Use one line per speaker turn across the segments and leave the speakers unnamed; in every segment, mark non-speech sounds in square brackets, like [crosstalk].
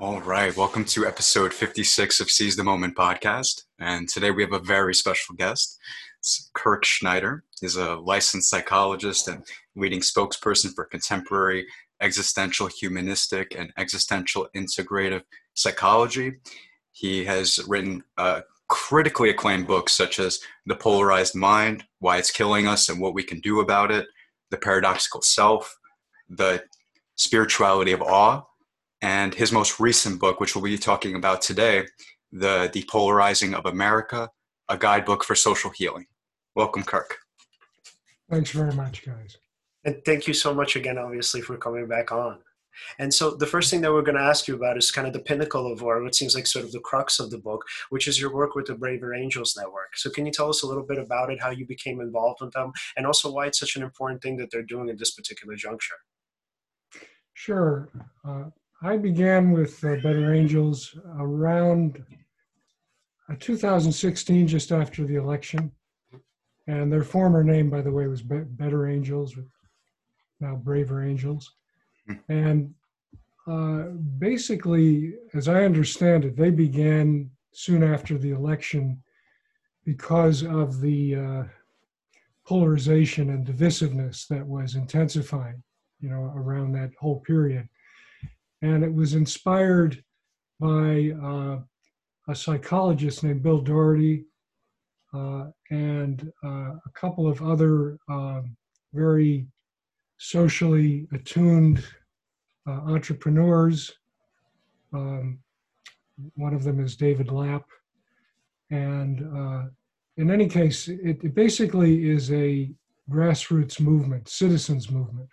All right, welcome to episode 56 of Seize the Moment podcast. And today we have a very special guest. It's Kirk Schneider. He's a licensed psychologist and leading spokesperson for contemporary existential humanistic and existential integrative psychology. He has written uh, critically acclaimed books such as The Polarized Mind, Why It's Killing Us and What We Can Do About It, The Paradoxical Self, The Spirituality of Awe, and his most recent book, which we'll be talking about today, The Depolarizing of America, a guidebook for social healing. Welcome, Kirk.
Thanks very much, guys.
And thank you so much again, obviously, for coming back on. And so the first thing that we're going to ask you about is kind of the pinnacle of, or what seems like sort of the crux of the book, which is your work with the Braver Angels Network. So can you tell us a little bit about it, how you became involved with them, and also why it's such an important thing that they're doing at this particular juncture?
Sure. Uh, I began with uh, Better Angels around uh, 2016, just after the election. And their former name, by the way, was Be- Better Angels, now Braver Angels. And uh, basically, as I understand it, they began soon after the election because of the uh, polarization and divisiveness that was intensifying, you know, around that whole period and it was inspired by uh, a psychologist named Bill Doherty uh, and uh, a couple of other um, very socially attuned uh, entrepreneurs. Um, one of them is David Lapp. And uh, in any case, it, it basically is a grassroots movement, citizens movement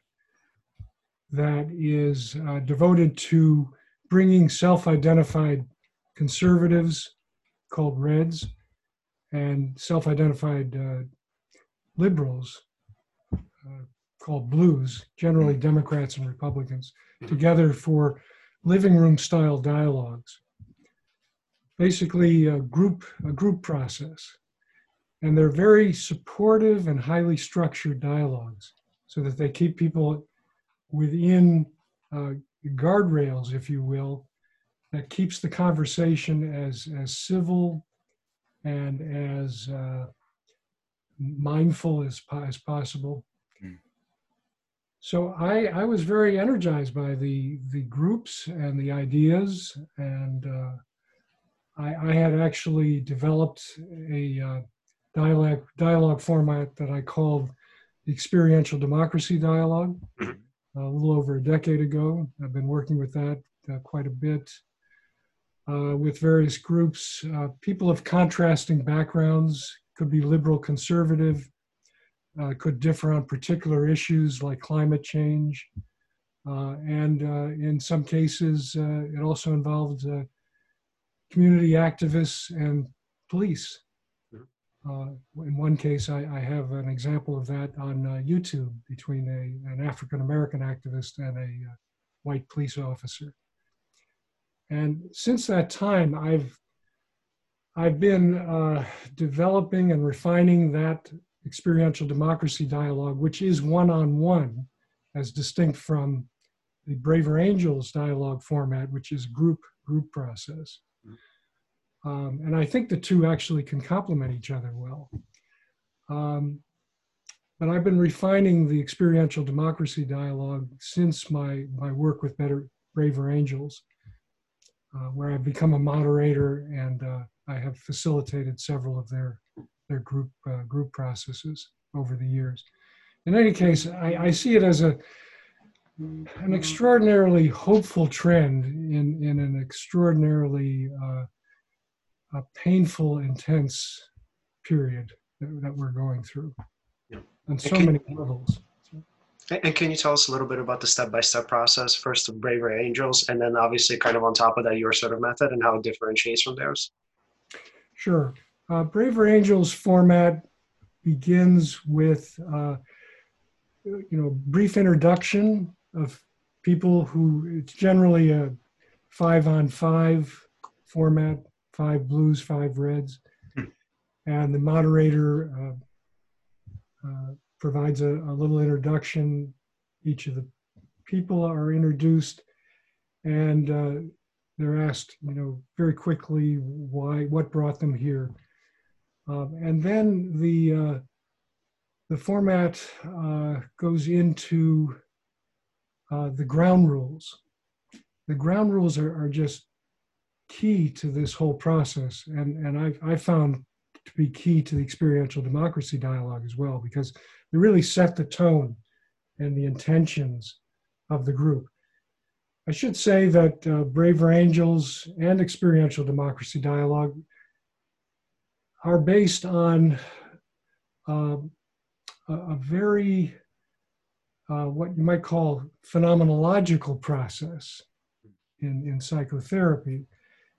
that is uh, devoted to bringing self identified conservatives called Reds and self identified uh, liberals uh, called Blues, generally Democrats and Republicans, together for living room style dialogues. Basically, a group, a group process. And they're very supportive and highly structured dialogues so that they keep people within uh, guardrails, if you will, that keeps the conversation as as civil and as uh, mindful as as possible. Mm. So I I was very energized by the the groups and the ideas, and uh, I, I had actually developed a uh, dialogue dialogue format that I called the experiential democracy dialogue. A little over a decade ago. I've been working with that uh, quite a bit uh, with various groups. Uh, people of contrasting backgrounds, could be liberal, conservative, uh, could differ on particular issues like climate change. And in some cases, it also involved community activists and police. Uh, in one case, I, I, have an example of that on uh, YouTube between a, an African American activist and a uh, white police officer. And since that time, I've I've been uh, developing and refining that experiential democracy dialogue, which is one-on-one, as distinct from the Braver Angels dialogue format, which is group group process. Um, and I think the two actually can complement each other well. Um, but I've been refining the experiential democracy dialogue since my, my work with Better Braver Angels, uh, where I've become a moderator and uh, I have facilitated several of their, their group, uh, group processes over the years. In any case, I, I see it as a, an extraordinarily hopeful trend in, in an extraordinarily uh, a painful, intense period that, that we're going through yeah. on so can, many levels.
And can you tell us a little bit about the step-by-step process, first of Braver Angels, and then obviously kind of on top of that, your sort of method and how it differentiates from theirs?
Sure. Uh, Braver Angels format begins with, uh, you know, brief introduction of people who, it's generally a five on five format five blues, five reds. Hmm. And the moderator uh, uh, provides a, a, little introduction. Each of the people are introduced. And uh, they're asked, you know, very quickly why, what brought them here. Um, and then the, uh, the format uh, goes into uh, the ground rules. The ground rules are, are just key to this whole process. And, and I, I found to be key to the experiential democracy dialogue as well, because they really set the tone and the intentions of the group. I should say that uh, Braver Angels and Experiential Democracy Dialogue are based on uh, a, a, very, uh, what you might call, phenomenological process in, in psychotherapy,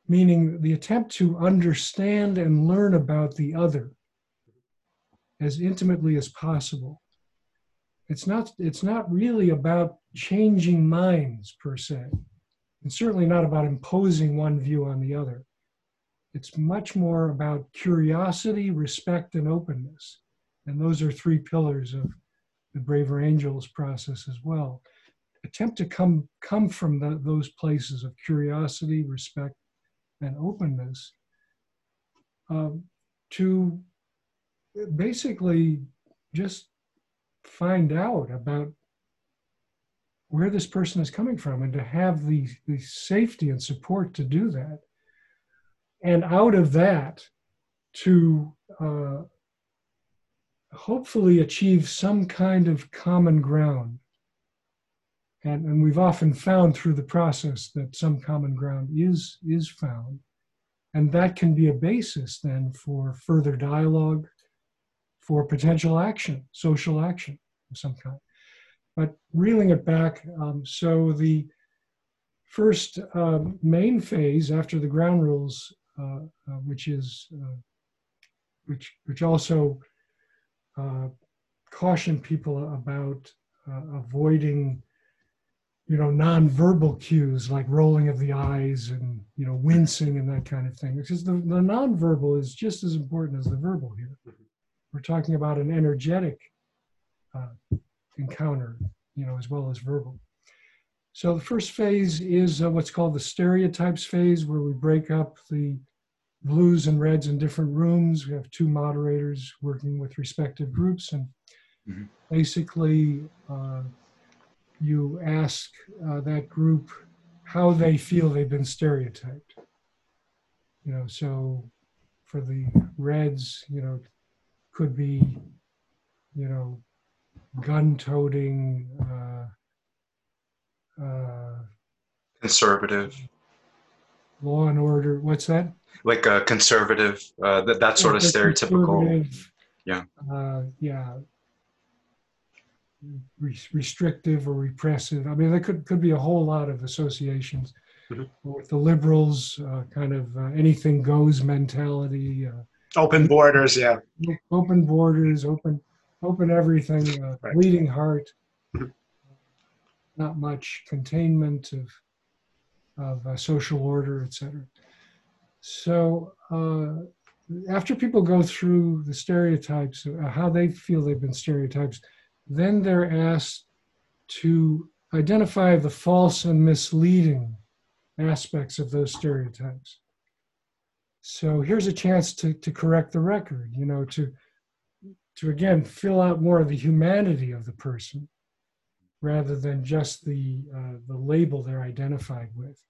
meaning the attempt to understand and learn about the other as intimately as possible. It's not it's not really about changing minds per se and certainly not about imposing one view on the other. It's much more about curiosity respect and openness. And those are three pillars of the braver angels process as well. Attempt to come come from the, those places of curiosity respect and openness um, to basically just find out about where this person is coming from and to have the, the safety and support to do that. And out of that, to uh, hopefully achieve some kind of common ground. And, and we've often found through the process that some common ground is, is found. And that can be a basis then for further dialogue, for potential action, social action of some kind. But reeling it back, um, so the first um, main phase after the ground rules, uh, uh, which is uh, which which also uh, caution people about uh, avoiding you know nonverbal cues like rolling of the eyes and you know wincing and that kind of thing because the, the nonverbal is just as important as the verbal here mm-hmm. we're talking about an energetic uh, encounter, you know, as well as verbal. So the first phase is uh, what's called the stereotypes phase, where we break up the blues and reds in different rooms. We have two moderators working with respective groups, and mm-hmm. basically, uh, you ask uh, that group how they feel they've been stereotyped. You know, so for the reds, you know, could be, you know, gun-toting, uh, uh,
conservative,
law and order. What's that?
Like a conservative, uh, that that sort of stereotypical. Yeah.
Uh, yeah. Re- restrictive or repressive. I mean, there could could be a whole lot of associations mm-hmm. with the liberals, uh, kind of uh, anything goes mentality. Uh,
open borders, yeah.
Open borders, open open everything, uh, right. bleeding heart, mm-hmm. not much containment of of uh, social order, etc. So uh, after people go through the stereotypes, uh, how they feel they've been stereotypes, then they're asked to identify the false and misleading aspects of those stereotypes. So here's a chance to, to correct the record, you know, to to again fill out more of the humanity of the person rather than just the uh, the label they're identified with.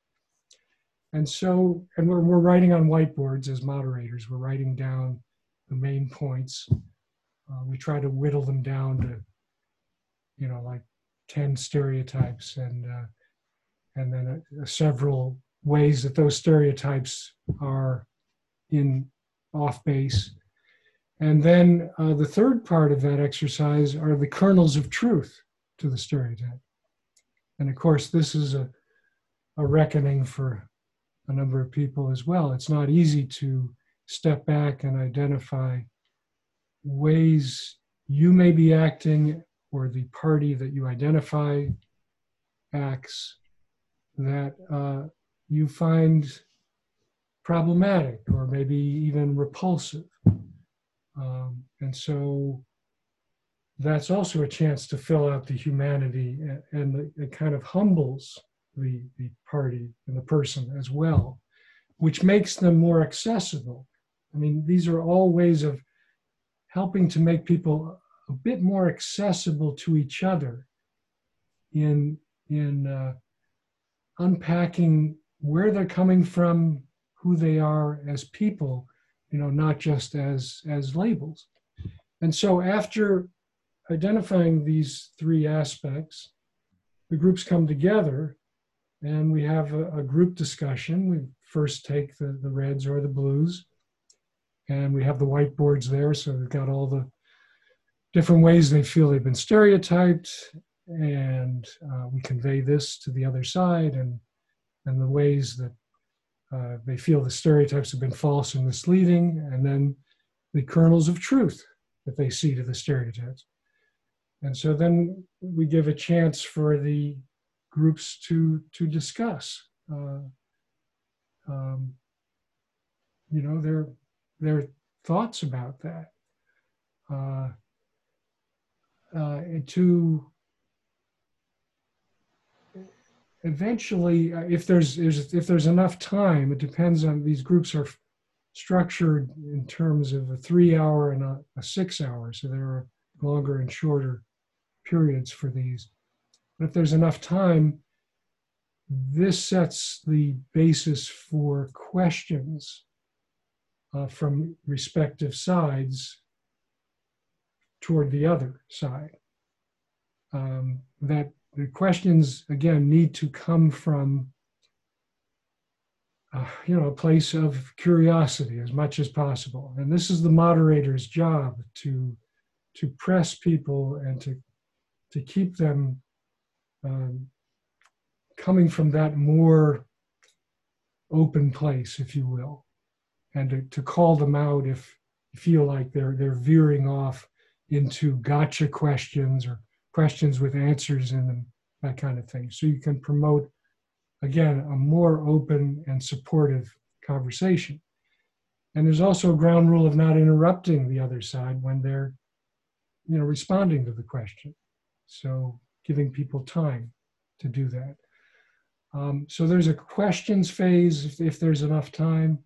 And so, and we're, we're writing on whiteboards as moderators. We're writing down the main points. Uh, we try to whittle them down to, you know, like ten stereotypes, and uh, and then uh, several ways that those stereotypes are in off base and then uh, the third part of that exercise are the kernels of truth to the stereotype. And of course, this is a, a reckoning for a number of people as well. It's not easy to step back and identify ways you may be acting or the party that you identify acts that uh, you find problematic or maybe even repulsive. Um, and so that's also a chance to fill out the humanity and, and it kind of humbles the, the party and the person as well, which makes them more accessible. I mean, these are all ways of helping to make people a bit more accessible to each other in, in uh, unpacking where they're coming from, who they are as people, you know, not just as, as labels. And so after identifying these three aspects, the groups come together and we have a, a, group discussion. We first take the, the reds or the blues, and we have the whiteboards there, so we've got all the different ways they feel they've been stereotyped, and uh, we convey this to the other side, and and the ways that uh, they feel the stereotypes have been false and misleading, and then the kernels of truth that they see to the stereotypes. And so then we give a chance for the groups to to discuss, uh, um, you know, their their thoughts about that, uh, uh, to eventually, uh, if there's if there's enough time, it depends on these groups are structured in terms of a three hour and a, a six hour, so there are longer and shorter periods for these. But if there's enough time, this sets the basis for questions uh, from respective sides toward the other side. Um, that the questions, again, need to come from uh, you know, a place of curiosity as much as possible. And this is the moderator's job to to press people and to to keep them um, coming from that more open place, if you will, and to, to call them out if you feel like they're they're veering off into gotcha questions or questions with answers in them, that kind of thing. So you can promote again a more open and supportive conversation. And there's also a ground rule of not interrupting the other side when they're, you know, responding to the question. So giving people time to do that. Um, so there's a questions phase if, if there's enough time.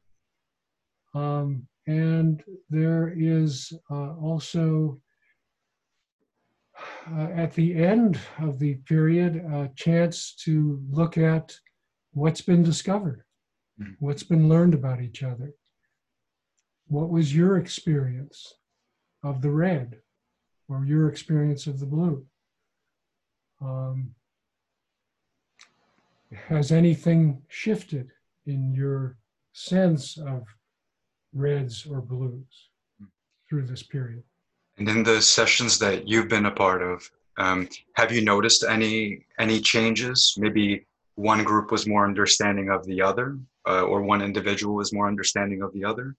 Um, and there is uh, also uh, at the end of the period a chance to look at what's been discovered, mm-hmm. what's been learned about each other. What was your experience of the red or your experience of the blue? Um, has anything shifted in your sense of reds or blues through this period?
And in the sessions that you've been a part of, um, have you noticed any any changes? Maybe one group was more understanding of the other, uh, or one individual was more understanding of the other.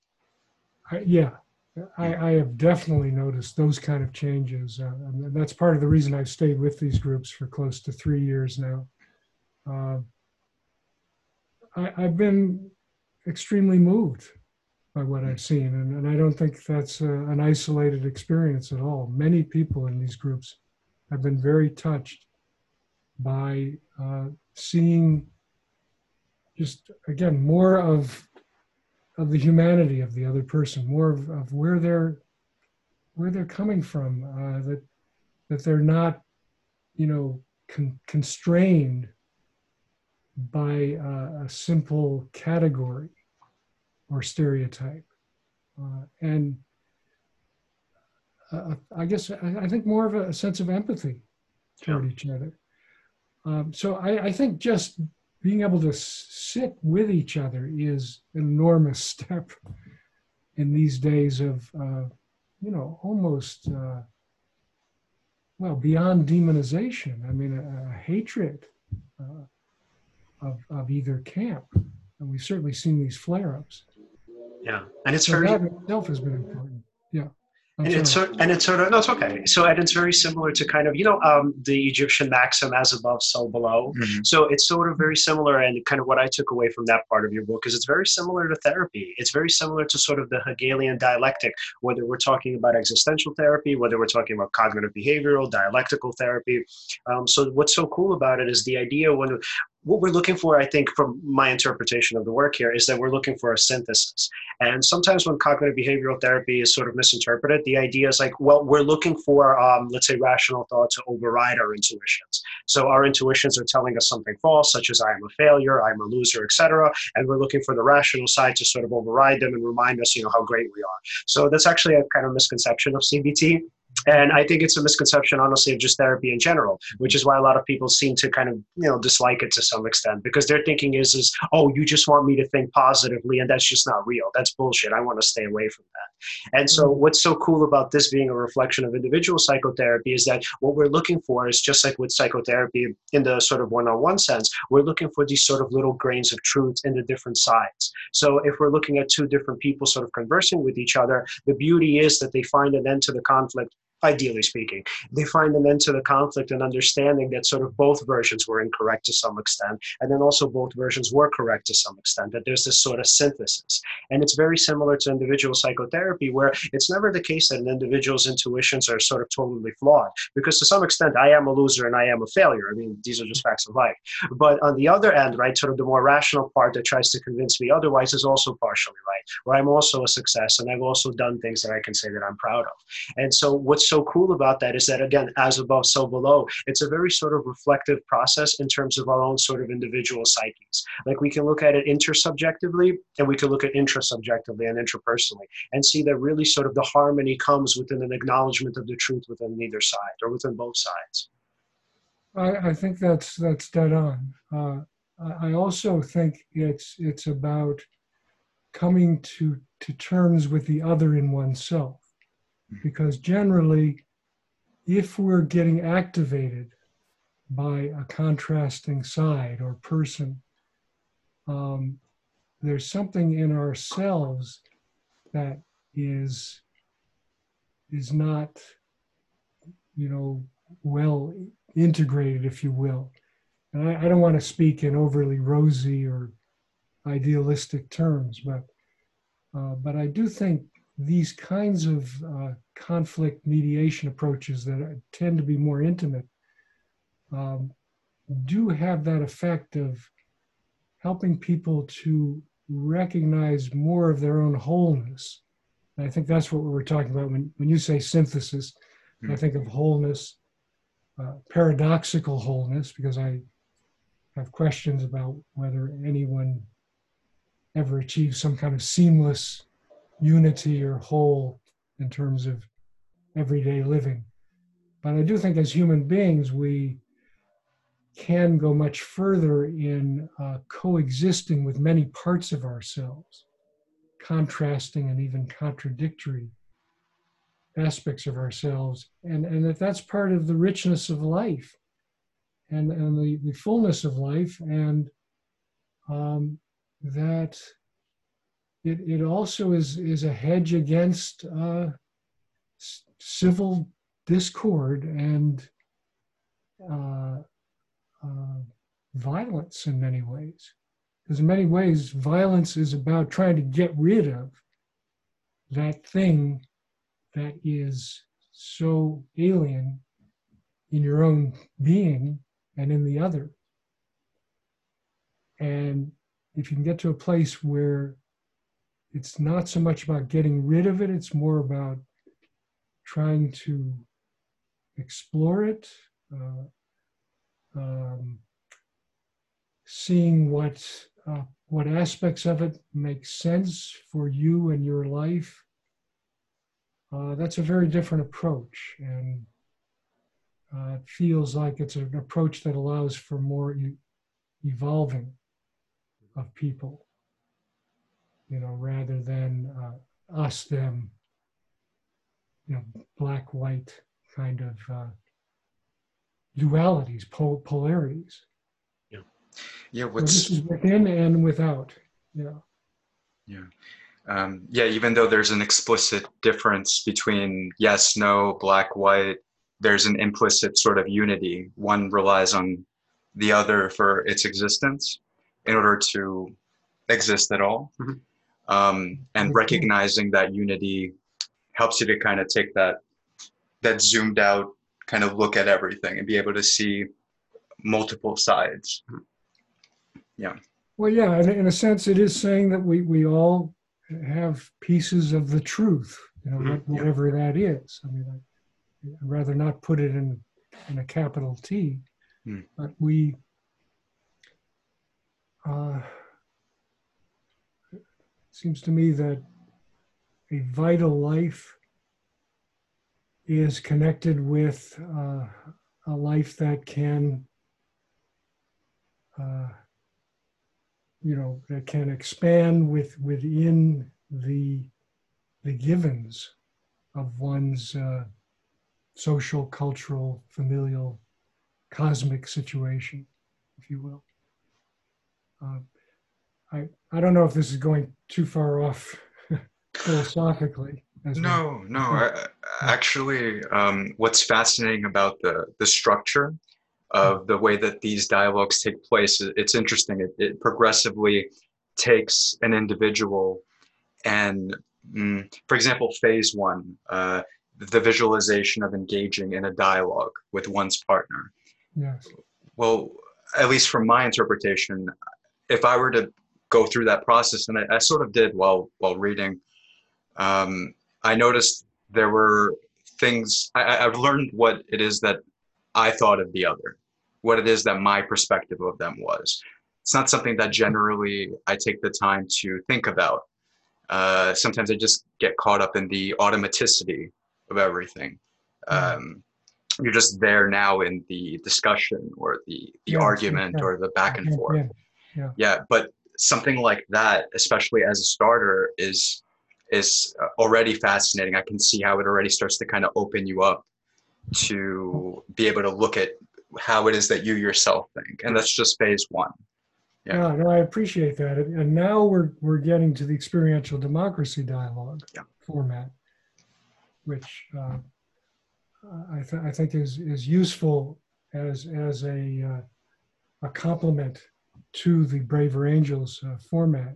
Uh, yeah, I, I, have definitely noticed those kind of changes, uh, and that's part of the reason I've stayed with these groups for close to three years now. Uh, I, have been extremely moved by what I've seen, and, and I don't think that's a, an isolated experience at all. Many people in these groups have been very touched by uh, seeing just again more of of the humanity of the other person, more of, of where they're where they're coming from. Uh, that that they're not, you know, con- constrained by uh, a simple category or stereotype, uh, and uh, I guess I, I, think more of a, sense of empathy toward each other. Um, so I, I think just being able to sit with each other is an enormous [laughs] step in these days of, uh, you know, almost, uh, well, beyond demonization. I mean, a, a hatred uh, of, of either camp. And we've certainly seen these flare ups.
Yeah. And it's
so
very.
That itself has been important. Yeah
and it's sort and it's sort of no, it's okay. So and it's very similar to kind of you know um, the Egyptian maxim as above, so below. Mm-hmm. So it's sort of very similar, and kind of what I took away from that part of your book is it's very similar to therapy. It's very similar to sort of the Hegelian dialectic, whether we're talking about existential therapy, whether we're talking about cognitive behavioral, dialectical therapy. Um, so what's so cool about it is the idea when what we're looking for, I think, from my interpretation of the work here, is that we're looking for a synthesis. And sometimes when cognitive behavioral therapy is sort of misinterpreted, the idea is like, well, we're looking for, um, let's say, rational thought to override our intuitions. So our intuitions are telling us something false, such as I am a failure, I'm a loser, etc. And we're looking for the rational side to sort of override them and remind us, you know, how great we are. So that's actually a kind of misconception of CBT. And I think it's a misconception, honestly, of just therapy in general, which is why a lot of people seem to kind of, you know, dislike it to some extent because their thinking is, is, oh, you just want me to think positively, and that's just not real. That's bullshit. I want to stay away from that. And so, mm-hmm. what's so cool about this being a reflection of individual psychotherapy is that what we're looking for is just like with psychotherapy in the sort of one-on-one sense, we're looking for these sort of little grains of truth in the different sides. So, if we're looking at two different people sort of conversing with each other, the beauty is that they find an end to the conflict ideally speaking. They find an end to the conflict and understanding that sort of both versions were incorrect to some extent, and then also both versions were correct to some extent, that there's this sort of synthesis. And it's very similar to individual psychotherapy, where it's never the case that an individual's intuitions are sort of totally flawed, because to some extent, I am a loser and I am a failure. I mean, these are just mm-hmm. facts of life. But on the other end, right, sort of the more rational part that tries to convince me otherwise is also partially right, where I'm also a success and I've also done things that I can say that I'm proud of. And so what's so cool about that is that again as above so below. It's a very sort of reflective process in terms of our own sort of individual psyches. Like we can look at it intersubjectively and we can look at intrasubjectively and intrapersonally and see that really sort of the harmony comes within an acknowledgement of the truth within either side or within both sides.
I, I think that's that's dead on. Uh, i also think it's it's about coming to to terms with the other in oneself because generally, if we're getting activated by a contrasting side or person, um, there's something in ourselves that is is not, you know, well integrated, if you will. And I, I don't want to speak in overly rosy or idealistic terms, but uh, but I do think these kinds of uh, conflict mediation approaches that tend to be more intimate um, do have that effect of helping people to recognize more of their own wholeness. And I think that's what we were talking about when, when you say synthesis. Mm-hmm. I hmm. think of wholeness, uh, paradoxical wholeness, because I have questions about whether anyone ever achieves some kind of seamless unity or whole in terms of everyday living. But I do think as human beings, we can go much further in uh, coexisting with many parts of ourselves, contrasting and even contradictory aspects of ourselves, and, and that that's part of the richness of life and, and the, the fullness of life, and um, that it, it also is, is a hedge against uh, civil discord and uh, uh, violence in many ways. Because in many ways, violence is about trying to get rid of that thing that is so alien in your own being and in the other. And if you can get to a place where it's not so much about getting rid of it, it's more about trying to explore it, uh, um, seeing what uh, what aspects of it make sense for you and your life. Uh, that's a very different approach, and uh, it feels like it's an approach that allows for more e- evolving of people you know, rather than uh, us, them, you know, black, white kind of uh, dualities, pol- polarities.
Yeah. Yeah. What's
so this is within and without. Yeah.
Yeah. Um, yeah. Even though there's an explicit difference between yes, no, black, white, there's an implicit sort of unity. One relies on the other for its existence in order to exist at all. Mm-hmm um, and recognizing that unity helps you to kind of take that that zoomed out kind of look at everything and be able to see multiple sides Yeah.
Well, yeah, in, in a sense, it is saying that we, we all have pieces of the truth, you know,
Mhm.
whatever that is. I mean, I'd rather not put it in, in a capital T,
Mm.
but we, uh, seems to me that a vital life is connected with uh, a life that can, uh, you know, that can expand with within the the givens of one's uh, social, cultural, familial, cosmic situation, if you will. I I don't know if this is going too far off [laughs] philosophically. we-
No, no. I- actually, um, what's fascinating about the the structure of the way that these dialogues take place, it's interesting. It, it progressively takes an individual, and mm, for example, phase one, uh, the visualization of engaging in a dialogue with one's partner.
Yes.
Well, at least from my interpretation, if I were to go through that process, and I, I sort of did while while reading, um, I noticed there were things I, I've learned what it is that I thought of the other, what it is that my perspective of them was. It's not something that generally I take the time to think about. Uh, sometimes I just get caught up in the automaticity of everything. Um, you're just there now in the discussion or the, the
Yeah,
argument
yeah.
or the back and
Yeah,
forth
yeah.
yeah but something like that especially as a starter is is already fascinating i can see how it already starts to kind of open you up to be able to look at how it is that you yourself think and that's just phase one Yeah.
Yeah, no, I appreciate that. And and now we're we're getting to the experiential democracy dialogue
Yeah.
format, which uh, I, th- I think is is useful as as a uh, a complement to the Braver Angels uh, format.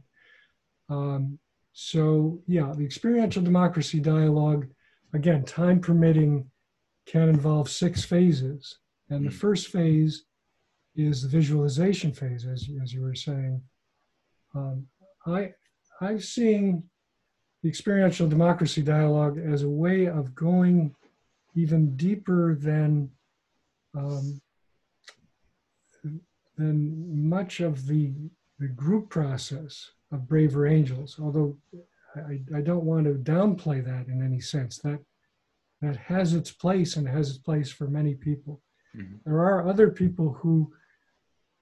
Um, so yeah, the experiential democracy dialogue, again, time permitting, can involve six phases, and the
Mm.
first phase is the visualization phase, as, as you were saying. Um, I, I'm seeing the experiential democracy dialogue as a way of going even deeper than um, than much of the, the group process of Braver Angels, although I, I don't want to downplay that in any sense. That, that has its place and has its place for many people.
Mhm.
There are other people who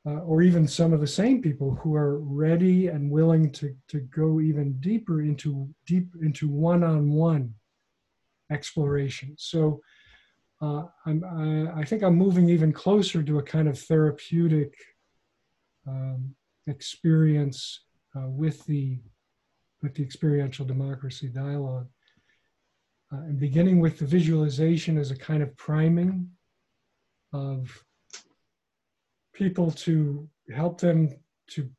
uh, or even some of the same people who are ready and willing to, to go even deeper into deep into one-on-one exploration. So uh, I'm, I, I think I'm moving even closer to a kind of therapeutic um, experience uh, with the with the experiential democracy dialogue. Uh, and beginning with the visualization as a kind of priming of people to help them to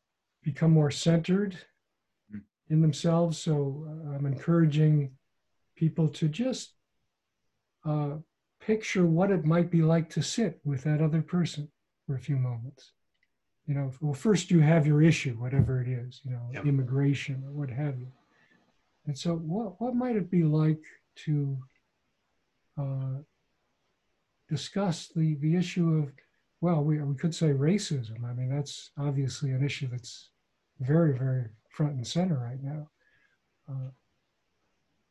become more centered
Mm.
in themselves. So uh, I'm encouraging people to just uh, picture what it might be like to sit with that other person for a few moments. You know, well, first you have your issue, whatever it is, you know,
Yep.
immigration or what have you. And so, what, what might it be like to uh, discuss the, the issue of, well, we, we could say racism. I mean, that's obviously an issue that's very, very front and center right now. Uh,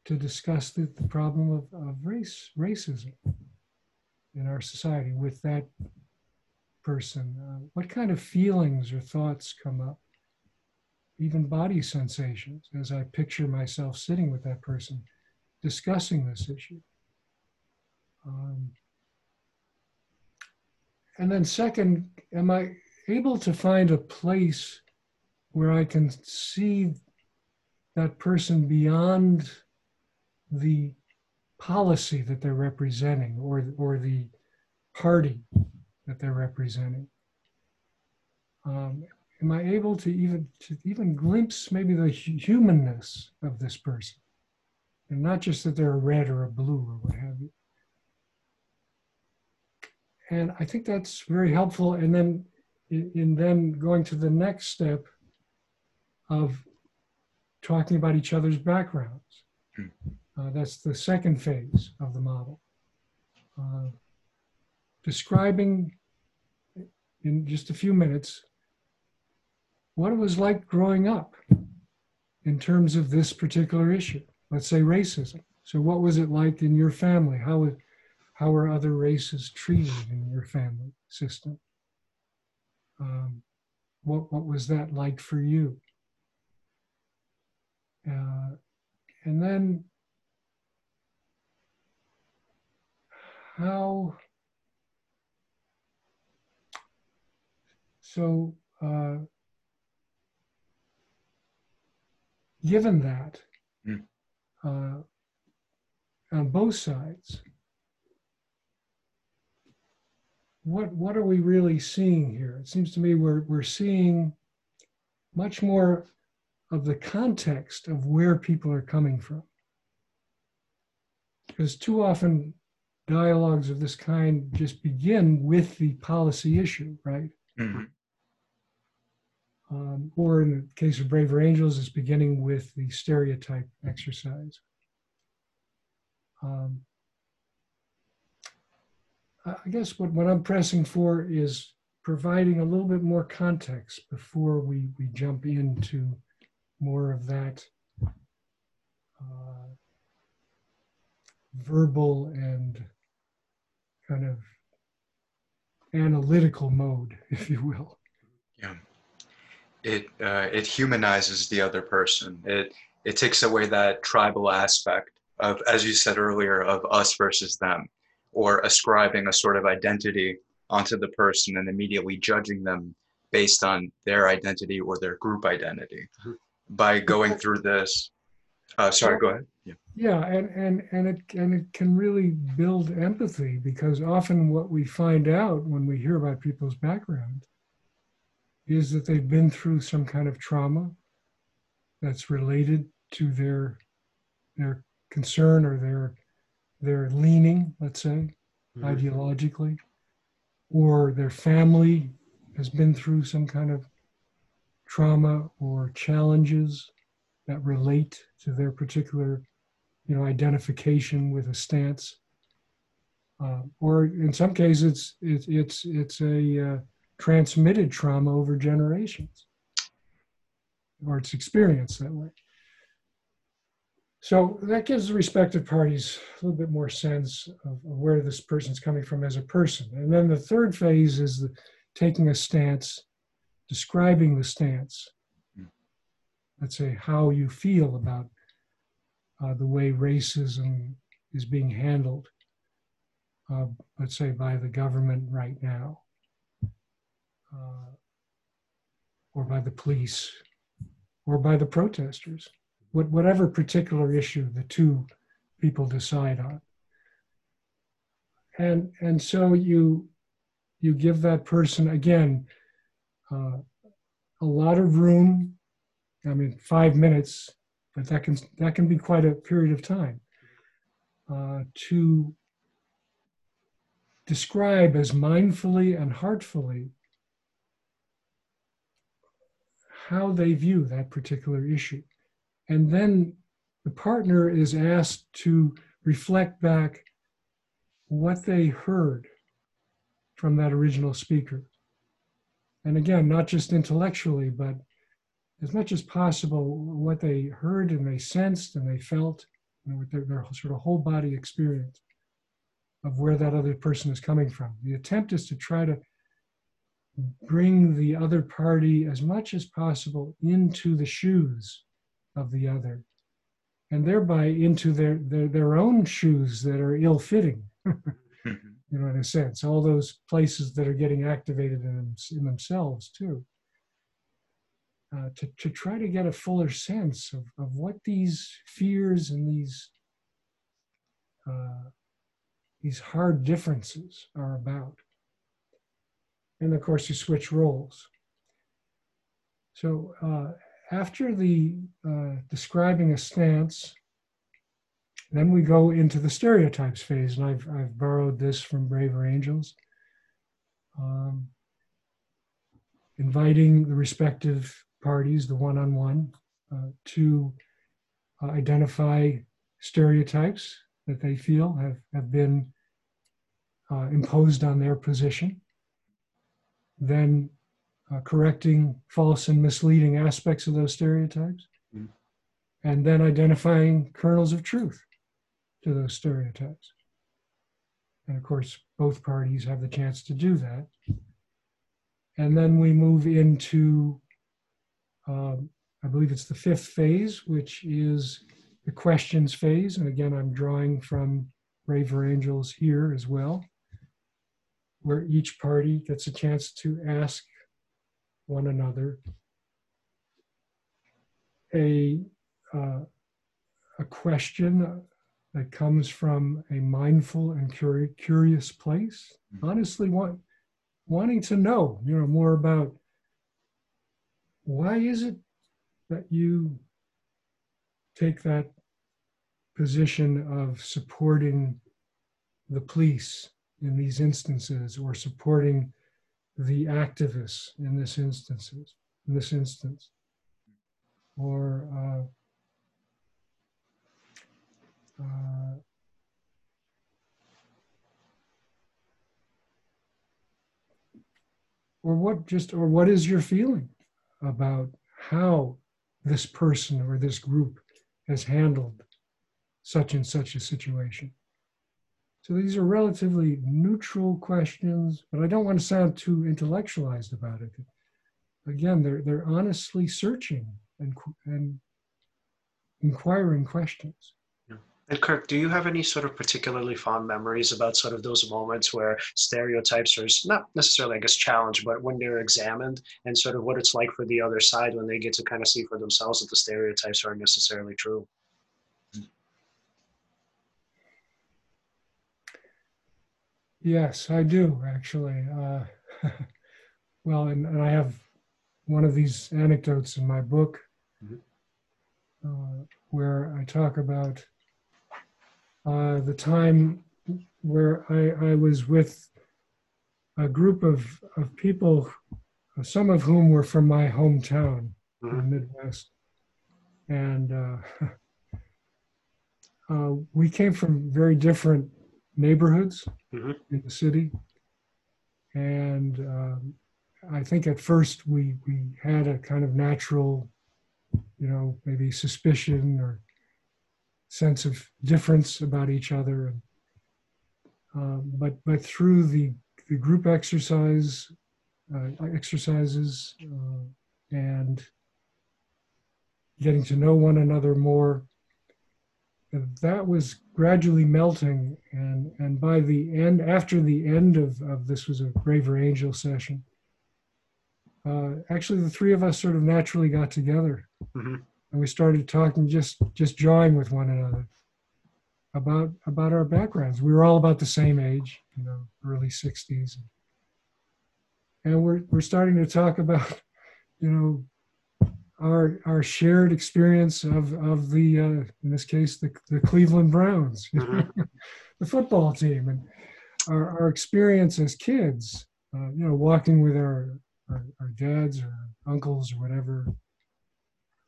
to discuss the, the problem of, of race, racism in our society with that person. Uh, what kind of feelings or thoughts come up? Even body sensations as I picture myself sitting with that person discussing this issue. Um, and then, second, am I able to find a place where I can see that person beyond the policy that they're representing or, or the party that they're representing? Um, am I able to even to even glimpse maybe the humanness of this person, and not just that they're a red or a blue or what have you? And I think that's very helpful. And then in, in then going to the next step of talking about each other's backgrounds.
Hmm.
Uh, that's the second phase of the model. Uh, describing in just a few minutes what it was like growing up in terms of this particular issue, let's say racism. So, what was it like in your family? How, how were other races treated in your family system? Um, what, what was that like for you? Uh, and then how so uh, given that
Mm.
uh, on both sides what what are we really seeing here it seems to me we're we're seeing much more of the context of where people are coming from because too often dialogues of this kind just begin with the policy issue right
Mhm.
um, or in the case of Braver Angels, it's beginning with the stereotype exercise. Um, I I guess what, what I'm pressing for is providing a little bit more context before we, we jump into more of that uh, verbal and kind of analytical mode, [laughs] if you will.
Yeah. It uh, it humanizes the other person. It it takes away that tribal aspect of, as you said earlier, of us versus them, or ascribing a sort of identity onto the person and immediately judging them based on their identity or their group identity.
Mhm.
By going through this, uh, sorry, go ahead. Yeah.
Yeah, and, and, and it and it can really build empathy because often what we find out when we hear about people's background is that they've been through some kind of trauma that's related to their their concern or their their leaning, let's say,
Mhm.
ideologically, or their family has been through some kind of trauma or challenges that relate to their particular, you know, identification with a stance. Uh, or in some cases, it's it's it's a uh, transmitted trauma over generations, or it's experienced that way. So that gives the respective parties a little bit more sense of, of where this person's coming from as a person. And then the third phase is the, taking a stance, describing the stance.
Mm.
Let's say how you feel about uh, the way racism is being handled, uh, let's say by the government right now, uh, or by the police, or by the protesters what- whatever particular issue the two people decide on. And, and so you, you give that person, again, uh, a lot of room. I mean, five minutes, but that can, that can be quite a period of time uh, to describe as mindfully and heartfully how they view that particular issue. And then the partner is asked to reflect back what they heard from that original speaker. And again, not just intellectually, but as much as possible, what they heard and they sensed and they felt, you know, with their, their sort of whole body experience of where that other person is coming from. The attempt is to try to bring the other party as much as possible into the shoes of the other and thereby into their, their, their own shoes that are ill fitting, [laughs]
Mhm.
you know, in a sense, all those places that are getting activated in, them, in themselves too. Uh, to, to try to get a fuller sense of, of what these fears and these uh, these hard differences are about. And of course, you switch roles. So uh, after the uh, describing a stance, then we go into the stereotypes phase, and I've, I've borrowed this from Braver Angels. Um, inviting the respective parties, the one on one, to uh, identify stereotypes that they feel have, have been uh, imposed on their position, then uh, correcting false and misleading aspects of those stereotypes, mm. and then identifying kernels of truth to those stereotypes. And of course, both parties have the chance to do that. And then we move into, um, I believe it's the fifth phase, which is the questions phase. And again, I'm drawing from Braver Angels here as well, where each party gets a chance to ask one another a, uh, a question that comes from a mindful and curious place. Mm-hmm. Honestly, want, wanting to know, you know, more about why is it that you take that position of supporting the police in these instances or supporting the activists in this instances in this instance? Or uh, uh, or what just or what is your feeling about how this person or this group has handled such and such a situation. So these are relatively neutral questions but i don't want to sound too intellectualized about it. Again they're they're honestly searching and and inquiring questions
and Kirk, do you have any sort of particularly fond memories about sort of those moments where stereotypes are not necessarily, I guess, challenged, but when they're examined and sort of what it's like for the other side when they get to kind of see for themselves that the stereotypes aren't necessarily true?
Yes, I do actually. Uh, [laughs] well, and, and, I have one of these anecdotes in my book mm-hmm. uh, where I talk about uh, the time where I, I was with a group of, of people, some of whom were from my hometown mm-hmm. in the Midwest. And uh, [laughs] uh, we came from very different neighborhoods mm-hmm. in the city. And um, I think at first we, we had a kind of natural, you know, maybe suspicion or sense of difference about each other. And, um, but but through the the group exercise uh, exercises uh, and getting to know one another more, that was gradually melting. And and by the end, after the end of, of this was a Braver Angel session. Uh, actually, the three of us sort of naturally got together. Mm-hmm and we started talking just just jawing with one another about about our backgrounds we were all about the same age you know early 60s and we're we're starting to talk about [laughs] you know our our shared experience of of the uh, in this case the, the cleveland browns [laughs] mm-hmm. the football team and our, our experience as kids uh, you know walking with our, our our dads or uncles or whatever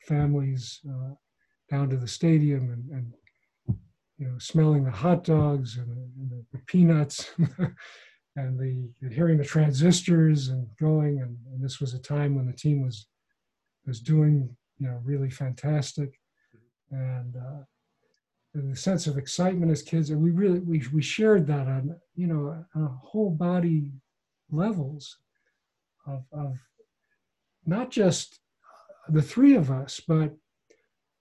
families uh, down to the stadium and, and, you know smelling the hot dogs and, and the, peanuts [laughs] and the and hearing the transistors and going. And, and, this was a time when the team was was doing you know really fantastic. And uh, the sense of excitement as kids and we really we, we shared that on you know on a whole body levels of, of not just the three of us, but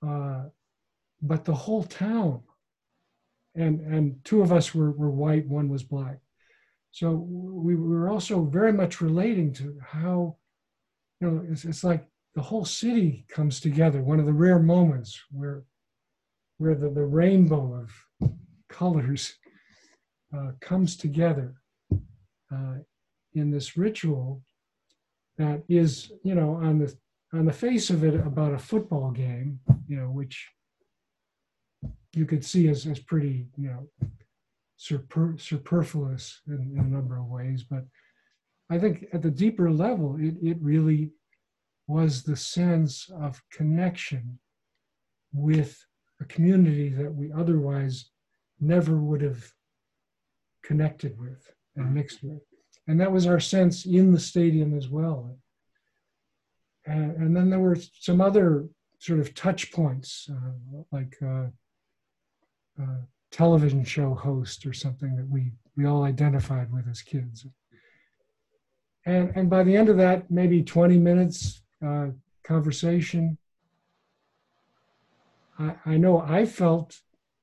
uh, but the whole town. And and two of us were, were white, one was black. So we were also very much relating to how, you know, it's, it's like the whole city comes together. One of the rare moments where where the, the rainbow of colors uh, comes together uh, in this ritual that is, you know, on the on the face of it about a football game, you know, which you could see as, as pretty, you know, super, superfluous in, in, a number of ways. But I think at the deeper level, it, it really was the sense of connection with a community that we otherwise never would have connected with and mixed with. And that was our sense in the stadium as well. And, and then there were some other sort of touch points, uh, like uh, uh, television show host or something that we, we all identified with as kids. And, and by the end of that, maybe 20 minutes uh, conversation, I, I know I felt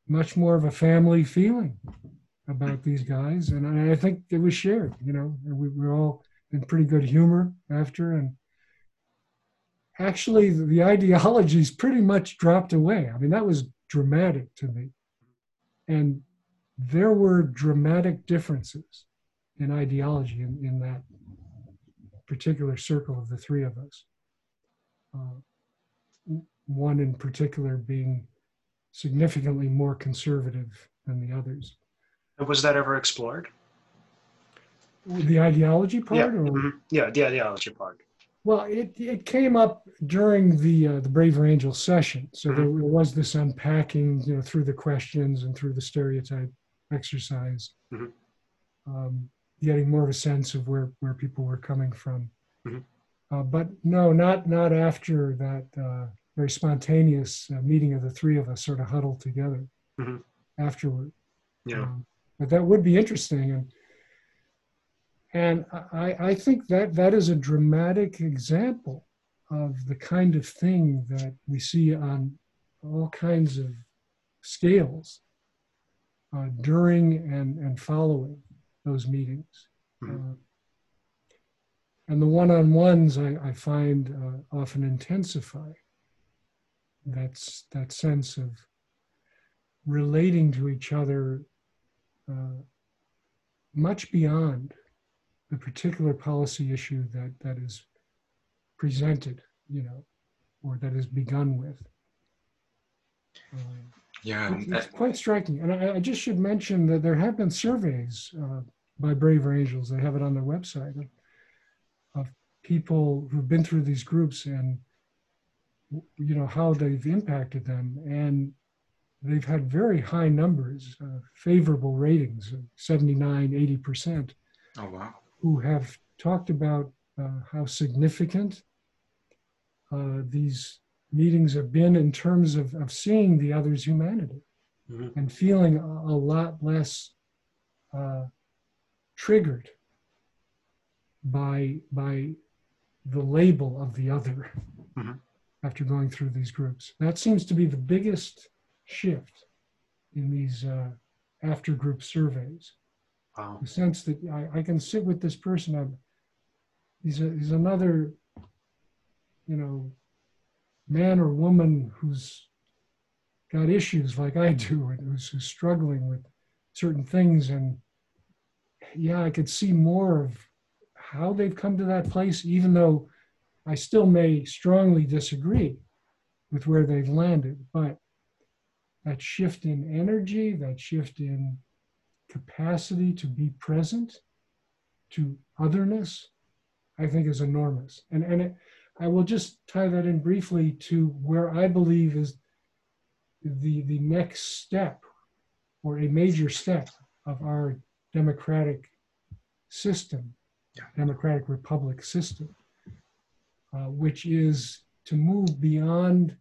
much more of a family feeling about these guys. And I think it was shared, you know, we were all in pretty good humor after. And actually, the ideologies pretty much dropped away. I mean, that was dramatic to me. And there were dramatic differences in ideology in, in that particular circle of the three of us. Uh, one in particular being significantly more conservative than the others.
Was that ever explored?
The ideology part?
Yeah,
or?
mhm. yeah the ideology part.
Well, it, it came up during the uh, the Braver Angel session. So there was this unpacking, you know, through the questions and through the stereotype exercise,
Mhm.
um, getting more of a sense of where where people were coming from.
Mhm.
Uh, but no, not not after that uh, very spontaneous uh, meeting of the three of us, sort of huddled together
Mhm.
afterward.
Yeah.
Um, but that would be interesting, and and I, I think that that is a dramatic example of the kind of thing that we see on all kinds of scales uh, during and, and following those meetings.
Mhm.
Uh, and the one-on-ones I, I find uh, often intensify that's that sense of relating to each other uh, much beyond the particular policy issue that that is presented, you know, or that is begun with. Um,
Yeah,
it's, it's quite striking. And I, I just should mention that there have been surveys uh, by Braver Angels, they have it on their website, of, of people who've been through these groups and, you know, how they've impacted them. And they've had very high numbers, uh, favorable ratings, 79, 80%,
oh wow,
who have talked about uh, how significant uh, these meetings have been in terms of, of seeing the other's humanity
Mhm.
and feeling a, a lot less uh, triggered by by the label of the other
Mhm.
after going through these groups. That seems to be the biggest shift in these uh, after group surveys.
Wow.
The sense that I, I can sit with this person. I'm, he's a, he's another, you know, man or woman who's got issues like I do and who's, who's struggling with certain things. And yeah, I could see more of how they've come to that place, even though I still may strongly disagree with where they've landed. But that shift in energy, that shift in capacity to be present to otherness, I think is enormous. And, and it, I will just tie that in briefly to where I believe is the, the next step or a major step of our democratic system,
Yeah.
democratic republic system, uh, which is to move beyond,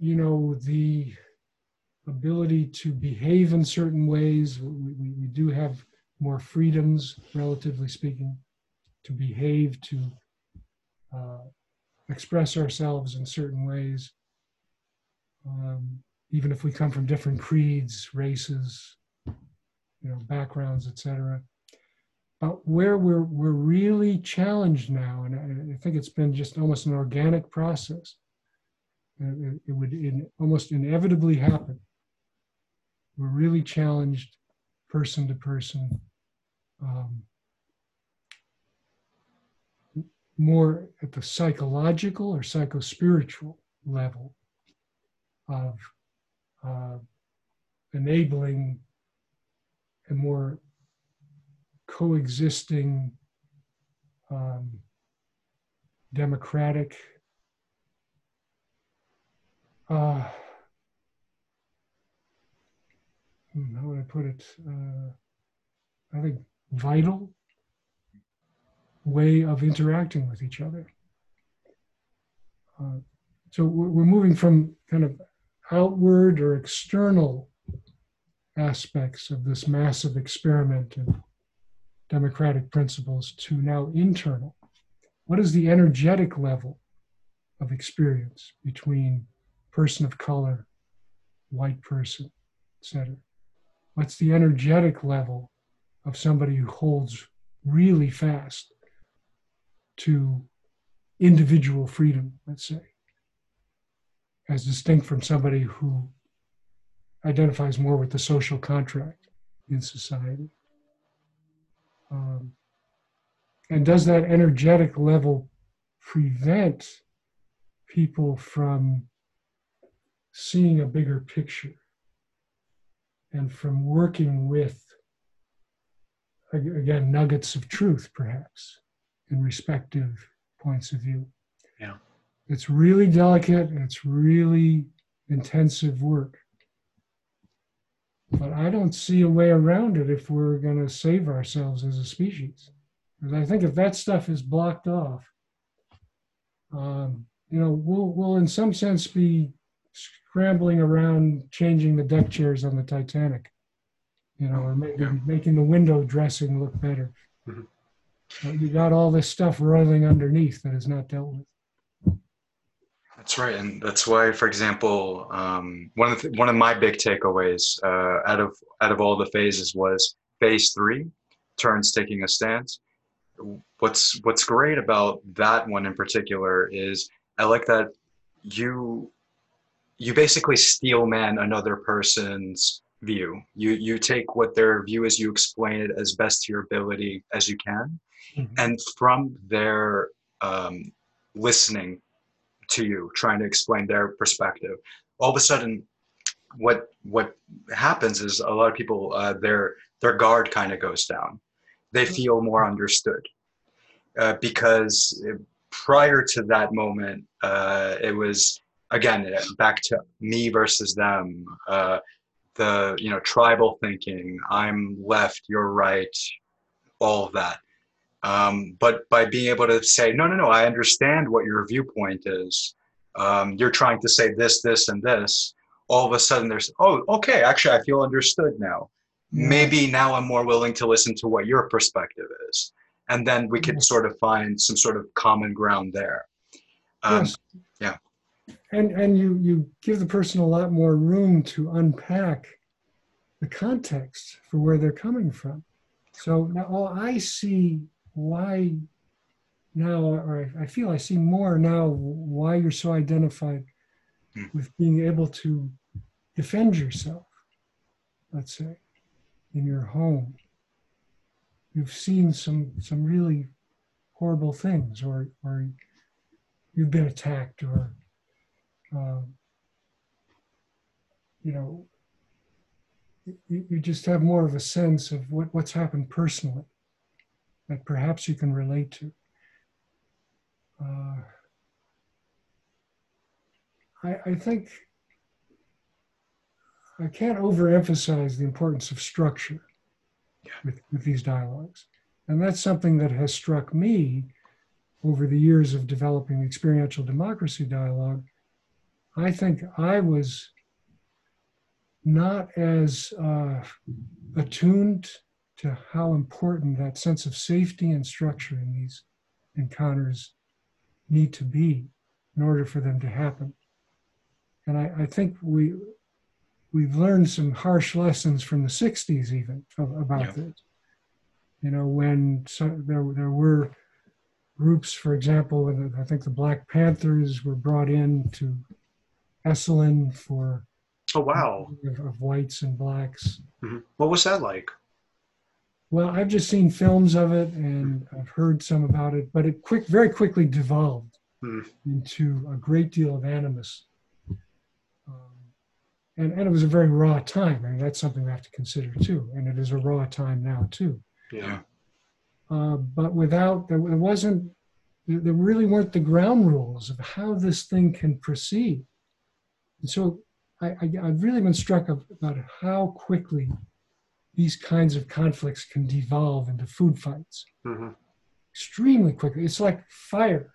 you know, the ability to behave in certain ways. We, we, do have more freedoms, relatively speaking, to behave, to uh, express ourselves in certain ways. Um, even if we come from different creeds, races, you know, backgrounds, etc. But where we're we're really challenged now, and I, I think it's been just almost an organic process. uh, It, it would in, almost inevitably happen. We're really challenged, person to person, um, more at the psychological or psychospiritual level of uh, enabling a more coexisting um, democratic uh, hmm, how would I put it? Uh, I think vital way of interacting with each other. Uh, so we're moving from kind of outward or external aspects of this massive experiment in democratic principles to now internal. What is the energetic level of experience between person of color, white person, etc.? What's the energetic level of somebody who holds really fast to individual freedom, let's say, as distinct from somebody who identifies more with the social contract in society. Um, and does that energetic level prevent people from seeing a bigger picture and from working with, again, nuggets of truth, perhaps, in respective points of view?
Yeah.
It's really delicate and it's really intensive work. But I don't see a way around it if we're going to save ourselves as a species. Because I think if that stuff is blocked off, um, you know, we'll, we'll in some sense be scrambling around changing the deck chairs on the Titanic, you know, or maybe
Yeah.
making the window dressing look better.
Mhm.
But you got all this stuff roiling underneath that is not dealt with.
That's right, and that's why, for example, um, one of the, one of my big takeaways uh, out of out of all the phases was phase three, turns taking a stance. What's what's great about that one in particular is I like that you you basically steel man another person's view. You you take what their view is, you explain it as best to your ability as you can, and from their um, listening to you trying to explain their perspective all of a sudden what what happens is a lot of people uh, their their guard kind of goes down. They feel more understood. Uh, because prior to that moment uh, it was again back to me versus them uh, the you know tribal thinking i'm left you're right all of that um, but by being able to say, no, no, no, I understand what your viewpoint is. Um, you're trying to say this, this, and this. All of a sudden, there's, oh, okay, actually, I feel understood now. Maybe now I'm more willing to listen to what your perspective is. And then we could
Yeah.
sort of find some sort of common ground there. Um,
yes.
yeah.
And and you you give the person a lot more room to unpack the context for where they're coming from. So now oh, I see why now, or I I feel I see more now why you're so identified
Hmm.
with being able to defend yourself, let's say, in your home. You've seen some some really horrible things, or or you've been attacked, or um, you know, you, you just have more of a sense of what, what's happened personally that perhaps you can relate to. Uh, I, I think I can't overemphasize the importance of structure
Yeah.
with, with these dialogues. And that's something that has struck me over the years of developing experiential democracy dialogue. I think I was not as uh, attuned to how important that sense of safety and structure in these encounters need to be in order for them to happen. And I, I think we we've learned some harsh lessons from the 60s even of, about
Yeah.
this. You know, when so, there, there were groups, for example, I think the Black Panthers were brought in to Esalen for
Oh wow!
of, of whites and blacks.
Mhm. What was that like?
Well, I've just seen films of it and I've heard some about it, but it quick, very quickly devolved
Hmm.
into a great deal of animus. Um, and, and it was a very raw time. I mean, that's something we have to consider too. And it is a raw time now too.
Yeah.
Yeah.
uh, but without there, there wasn't there really weren't the ground rules of how this thing can proceed. And so I, I, have really been struck about how quickly these kinds of conflicts can devolve into food fights. Mm-hmm. Extremely quickly. It's like fire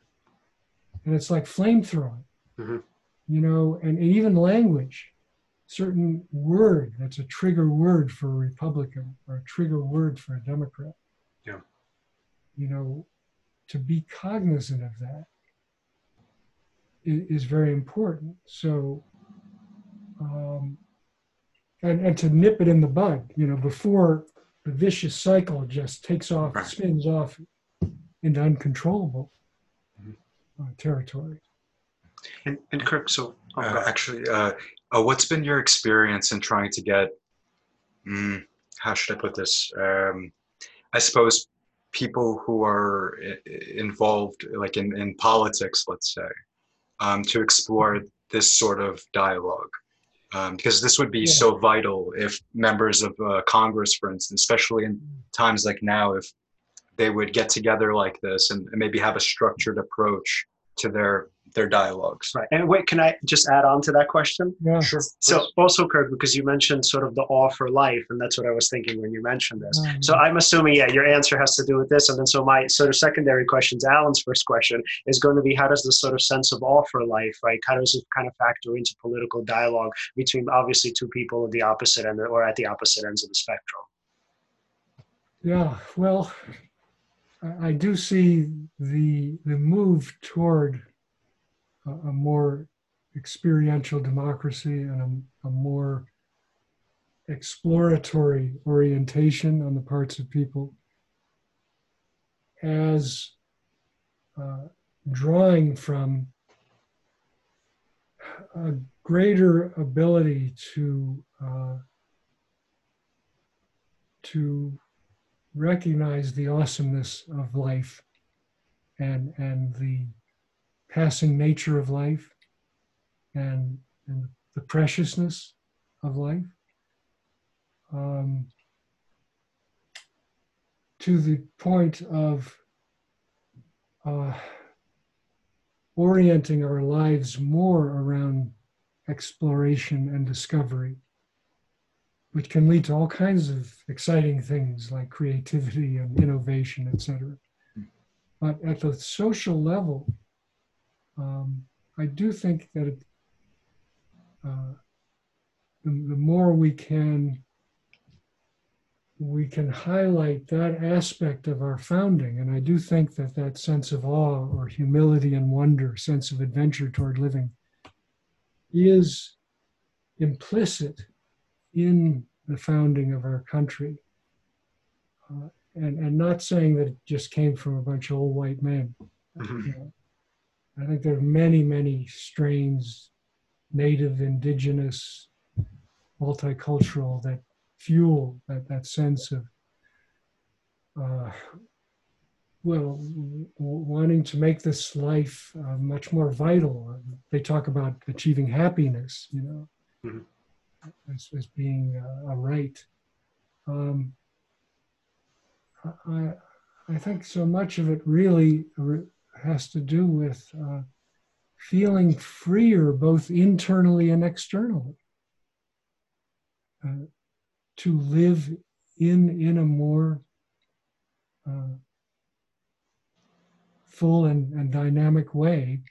and it's like flamethrowing, mm-hmm. you know, and, and even language. Certain word that's a trigger word for a Republican or a trigger word for a Democrat.
Yeah.
You know, to be cognizant of that is, is very important. So, um, and, and to nip it in the bud, you know, before the vicious cycle just takes off, right. spins off into uncontrollable uh, territory.
And, and Kirk, so
oh, uh, actually, uh, uh, what's been your experience in trying to get, mm, how should I put this? Um, I suppose people who are involved, like in, in politics, let's say, um, to explore this sort of dialogue. Um, because this would be yeah. so vital if members of uh, Congress, for instance, especially in times like now, if they would get together like this and, and maybe have a structured approach to their their dialogues.
Right. And wait, can I just add on to that question?
Yeah, sure.
So also, Kurt, because you mentioned sort of the awe for life, and that's what I was thinking when you mentioned this. Mm-hmm. So I'm assuming, yeah, your answer has to do with this. And then so my sort of secondary questions, Alan's first question is going to be how does this sort of sense of awe for life, right? How does it kind of factor into political dialogue between obviously two people of the opposite end or at the opposite ends of the spectrum?
Yeah, well, I do see the the move toward a, more experiential democracy and a, a, more exploratory orientation on the parts of people as uh, drawing from a greater ability to uh, to recognize the awesomeness of life and and the passing nature of life and, and the preciousness of life um, to the point of uh, orienting our lives more around exploration and discovery which can lead to all kinds of exciting things like creativity and innovation, etc. But at the social level, um, I do think that it, uh, the, the more we can we can highlight that aspect of our founding, and I do think that that sense of awe or humility and wonder, sense of adventure toward living, is implicit in the founding of our country. Uh, and, and not saying that it just came from a bunch of old white men. Mm-hmm. You know, I think there are many, many strains, native, indigenous, multicultural, that fuel that, that sense of, uh, well, w- wanting to make this life uh, much more vital. They talk about achieving happiness, you know. Mm-hmm as, as being a, a right. Um, I, I think so much of it really has to do with uh, feeling freer both internally and externally. Uh, to live in, in a more uh, full and, and dynamic way,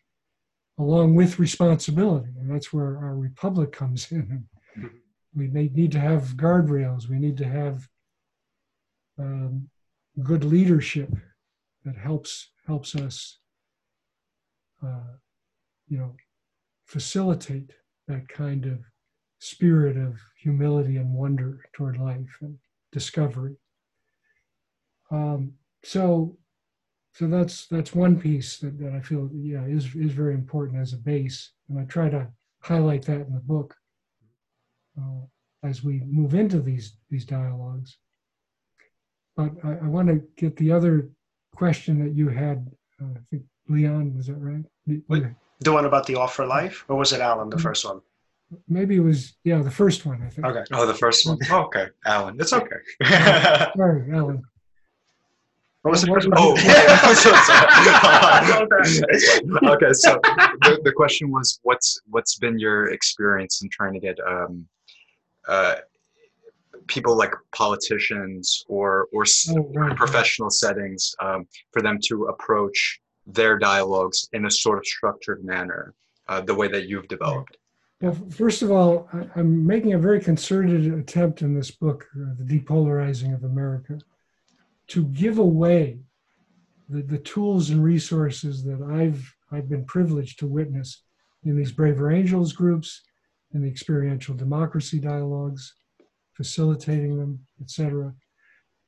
along with responsibility. And that's where our republic comes in [laughs] we need to have guardrails. We need to have um, good leadership that helps helps us, uh, you know, facilitate that kind of spirit of humility and wonder toward life and discovery. Um, so, so that's that's one piece that, that I feel yeah is is very important as a base, and I try to highlight that in the book uh, as we move into these these dialogues. But I, I want to get the other question that you had. Uh, I think Leon was that right?
Wait, the one about the offer life, or was it Alan the first one?
Maybe it was yeah the first one. I think.
Okay.
Oh, the first one. Oh, okay, Alan. It's okay. [laughs]
Sorry, Alan.
What was the first
would
Oh, [laughs] so [laughs] okay, so the, the question was, what's what's been your experience in trying to get um, uh, people like politicians or or
Oh, right,
professional settings um, for them to approach their dialogues in a sort of structured manner, uh, the way that you've developed.
Well, first of all, I- I'm making a very concerted attempt in this book, uh, The Depolarizing of America, to give away the, the tools and resources that I've, I've been privileged to witness in these Braver Angels groups, in the experiential democracy dialogues, facilitating them, etc.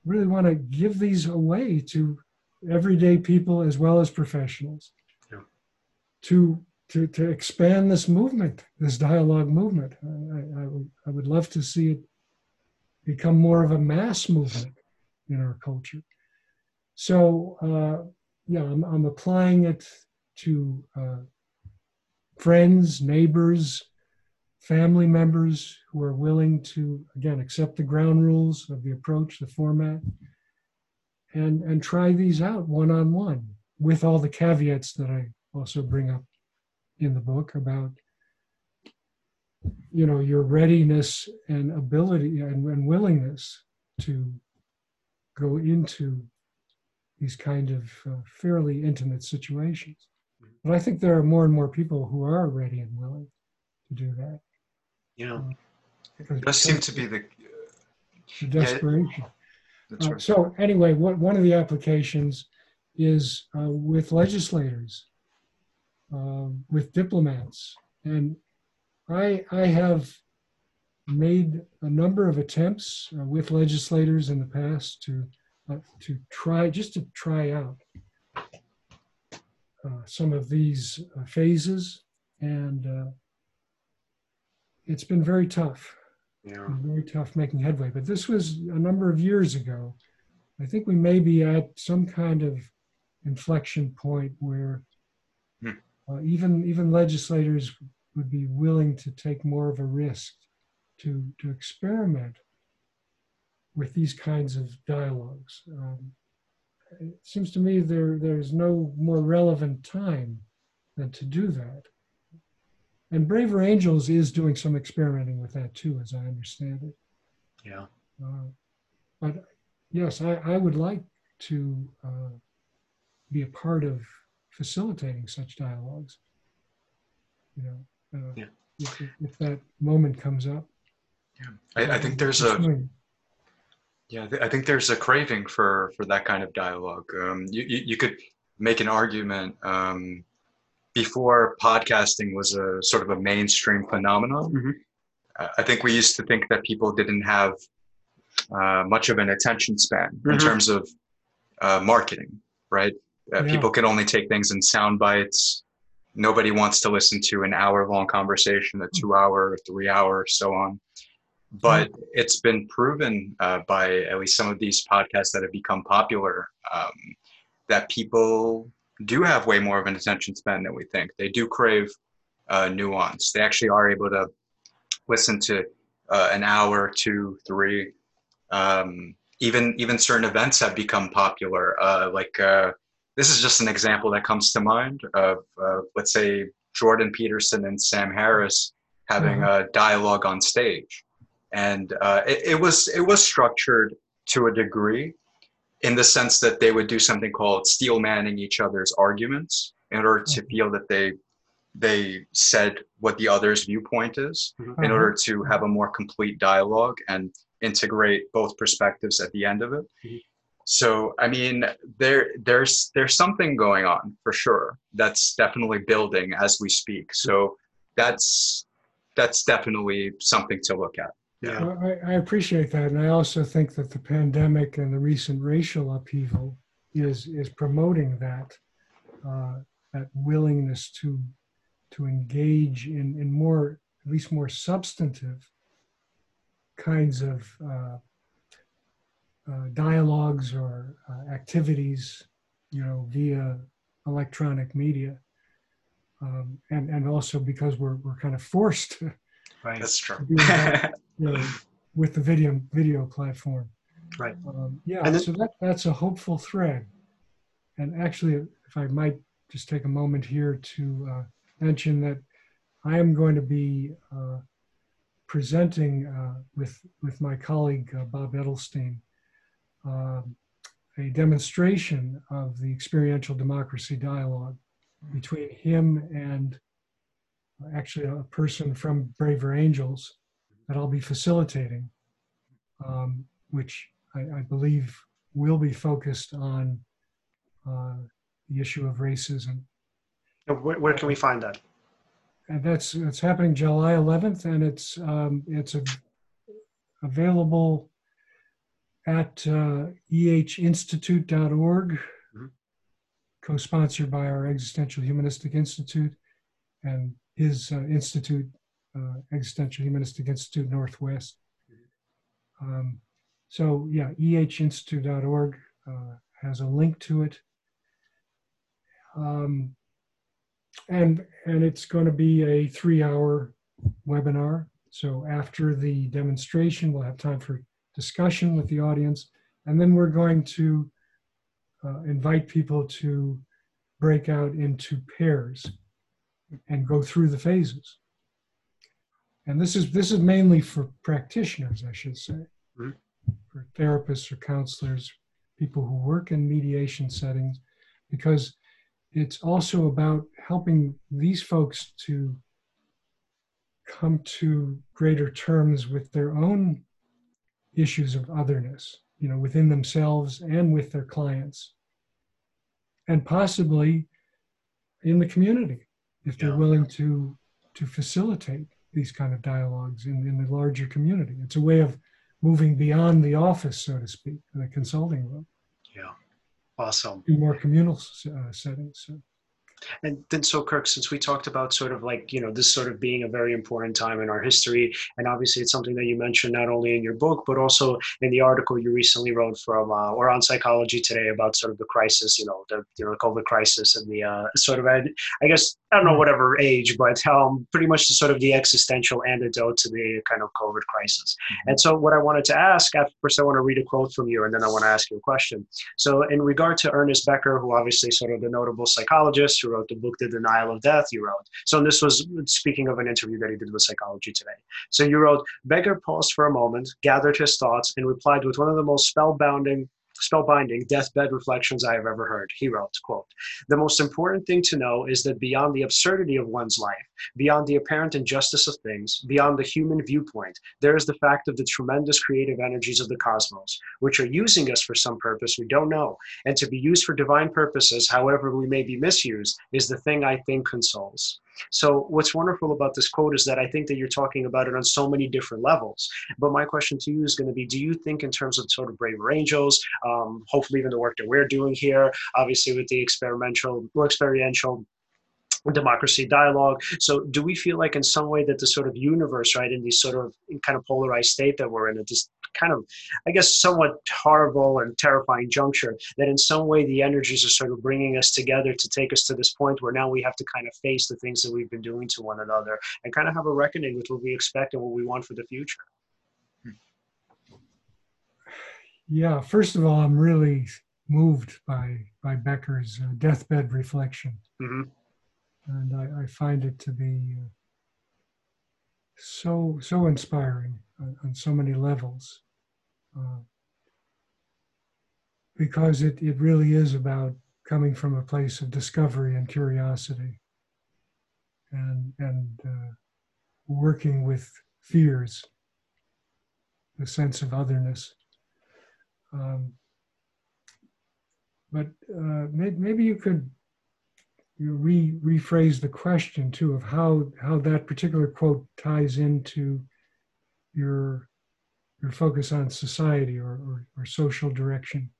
Really want to give these away to everyday people as well as professionals
Yeah.
to to, to expand this movement, this dialogue movement. I, I, would, I would love to see it become more of a mass movement in our culture. So, uh, yeah, I'm, I'm applying it to uh, friends, neighbors, family members who are willing to, again, accept the ground rules of the approach, the format, and, and try these out one on one with all the caveats that I also bring up in the book about you know your readiness and ability and, and willingness to go into these kind of uh, fairly intimate situations. But i think there are more and more people who are ready and willing to do that
Yeah.
because
It does seem to be the.
the desperation
That's
Uh, so anyway, what, one of the applications is uh, with legislators, uh, with diplomats, and I I have made a number of attempts uh, with legislators in the past to uh, to try just to try out uh, some of these uh, phases, and uh, it's been very tough
Yeah.
very tough making headway. But this was a number of years ago. I think we may be at some kind of inflection point where
Hmm.
uh, even even legislators would be willing to take more of a risk to to experiment with these kinds of dialogues. Um, it seems to me there there's no more relevant time than to do that. And Braver Angels is doing some experimenting with that too, as I understand it.
Yeah.
Uh, but yes, I, I would like to uh, be a part of facilitating such dialogues. You know, uh,
Yeah.
if, if that moment comes up.
I, I think there's a
Pursuing.
Yeah, th- I think there's a craving for for that kind of dialogue. Um, you, you you could make an argument um, before podcasting was a sort of a mainstream phenomenon.
Mhm.
I- I think we used to think that people didn't have uh, much of an attention span in
Mhm.
terms of uh, marketing, right? Uh,
Yeah.
People can only take things in sound bites. Nobody wants to listen to an hour long conversation, a two hour, three hour, so on but it's been proven uh, by at least some of these podcasts that have become popular um, that people do have way more of an attention span than we think. They do crave uh, nuance. They actually are able to listen to uh, an hour, two, three. Um, even even certain events have become popular. Uh, like uh, this is just an example that comes to mind of uh, let's say Jordan Peterson and Sam Harris having a dialogue on stage and uh, it, it was it was structured to a degree in the sense that they would do something called steel manning each other's arguments in order to feel that they they said what the other's viewpoint is in
Uh-huh.
order to have a more complete dialogue and integrate both perspectives at the end of it.
Mhm.
so i mean there there's there's something going on for sure that's definitely building as we speak. So that's that's definitely something to look at
Yeah.
I, I appreciate that, and I also think that the pandemic and the recent racial upheaval is is promoting that uh, that willingness to to engage in in more at least more substantive kinds of uh, uh, dialogues or uh, activities, you know, via electronic media, um, and and also because we're we're kind of forced to
Right.
that's true [laughs]
doing that, you know, with the video video platform.
Right.
Um, yeah.
Then-
so that that's a hopeful thread. And actually, if I might just take a moment here to uh, mention that I am going to be uh, presenting uh, with with my colleague uh, Bob Edelstein um, a demonstration of the experiential democracy dialogue between him and actually a person from Braver Angels that I'll be facilitating, um, which I, I believe will be focused on uh, the issue of racism.
Where, where can we find that?
And that's it's happening July 11th, and it's um, it's a, available at uh, ehinstitute.org,
Mhm.
co-sponsored by our Existential Humanistic Institute and his uh, institute, Existential Humanistic Institute Northwest. Um, so yeah, ehinstitute.org uh, has a link to it. Um, and and it's going to be a three-hour webinar. So after the demonstration, we'll have time for discussion with the audience, and then we're going to uh, invite people to break out into pairs and go through the phases. And this is this is mainly for practitioners, I should say,
Mhm.
for therapists or counselors, people who work in mediation settings, because it's also about helping these folks to come to greater terms with their own issues of otherness, you know, within themselves and with their clients, and possibly in the community, if they're
Yeah.
willing to to facilitate these kind of dialogues in, in the larger community. It's a way of moving beyond the office, so to speak, the consulting room,
Yeah. Awesome.
to more communal uh, settings. So.
And then, so Kirk, since we talked about sort of like, you know, this sort of being a very important time in our history, and obviously it's something that you mentioned not only in your book, but also in the article you recently wrote from, uh, or on Psychology Today about sort of the crisis, you know, the, you know, COVID crisis and the uh, sort of, I, guess, I don't know whatever age, but um, pretty much the sort of the existential antidote to the kind of COVID crisis. And so what I wanted to ask, first I want to read a quote from you, and then I want to ask you a question. So in regard to Ernest Becker, who obviously sort of the notable psychologist wrote the book The Denial of Death, you wrote. So this was speaking of an interview that he did with Psychology Today. So you wrote, Becker paused for a moment, gathered his thoughts, and replied with one of the most spellbinding spellbinding deathbed reflections I have ever heard. He wrote, quote, The most important thing to know is that beyond the absurdity of one's life, beyond the apparent injustice of things, beyond the human viewpoint, there is the fact of the tremendous creative energies of the cosmos, which are using us for some purpose we don't know. And to be used for divine purposes, however we may be misused, is the thing I think consoles. So, what's wonderful about this quote is that I think that you're talking about it on so many different levels. But my question to you is going to be Do you think, in terms of sort of Braver Angels, um, hopefully, even the work that we're doing here, obviously with the experimental, well, experiential democracy dialogue. So, do we feel like, in some way, that the sort of universe, right, in this sort of kind of polarized state that we're in, at this kind of, I guess, somewhat horrible and terrifying juncture, that in some way the energies are sort of bringing us together to take us to this point where now we have to kind of face the things that we've been doing to one another and kind of have a reckoning with what we expect and what we want for the future?
Yeah, first of all, I'm really moved by by Becker's uh, deathbed reflection,
hmm
and I, I find it to be uh, so so inspiring on, on so many levels, uh, because it it really is about coming from a place of discovery and curiosity, and and uh, working with fears, the sense of otherness. Um, but uh, maybe you could you re, rephrase the question too of how how that particular quote ties into your your focus on society or, or, or social direction.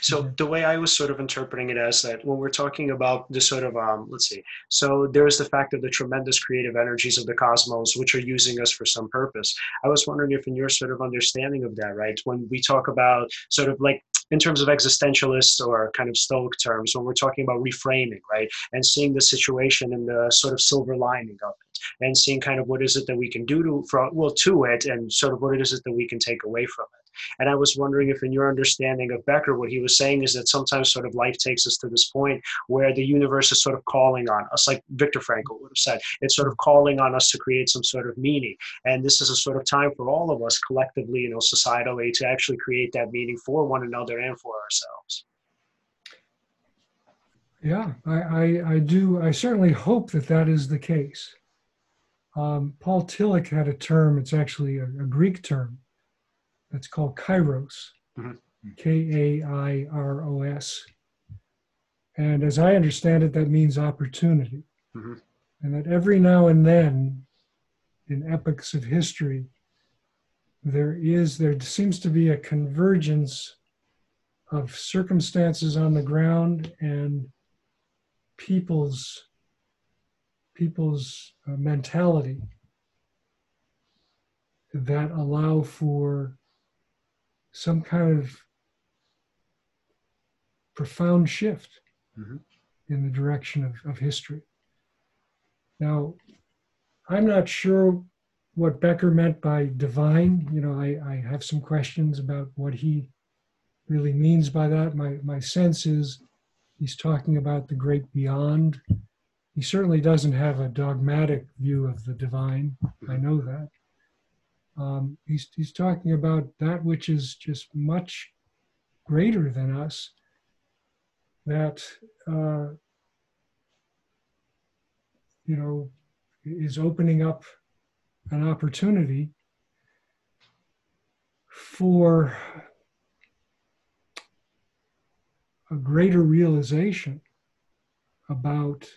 So
Mhm.
the way I was sort of interpreting it as that when we're talking about the sort of um, let's see, so there's the fact of the tremendous creative energies of the cosmos which are using us for some purpose. I was wondering if in your sort of understanding of that, right, when we talk about sort of like in terms of existentialist or kind of stoic terms, when we're talking about reframing, right, and seeing the situation in the sort of silver lining of it, and seeing kind of what is it that we can do to, for, well, to it, and sort of what is it that we can take away from it. And I was wondering if, in your understanding of Becker, what he was saying is that sometimes sort of life takes us to this point where the universe is sort of calling on us, like Viktor Frankl would have said. It's sort of calling on us to create some sort of meaning. And this is a sort of time for all of us collectively, you know, societally, to actually create that meaning for one another and for ourselves.
Yeah, I, I, I do. I certainly hope that that is the case. Um, Paul Tillich had a term, it's actually a, a Greek term, that's called kairos,
Mhm.
K A I R O S. And as I understand it, that means opportunity.
Mhm.
And that every now and then, in epochs of history, there is, there seems to be a convergence of circumstances on the ground and people's people's uh, mentality that allow for some kind of profound shift
Mhm.
in the direction of, of history. Now, I'm not sure what Becker meant by divine. You know, I, I have some questions about what he really means by that. My, my sense is he's talking about the great beyond. He certainly doesn't have a dogmatic view of the divine. I know that. Um, he's, he's talking about that which is just much greater than us, that, uh, you know, is opening up an opportunity for a greater realization about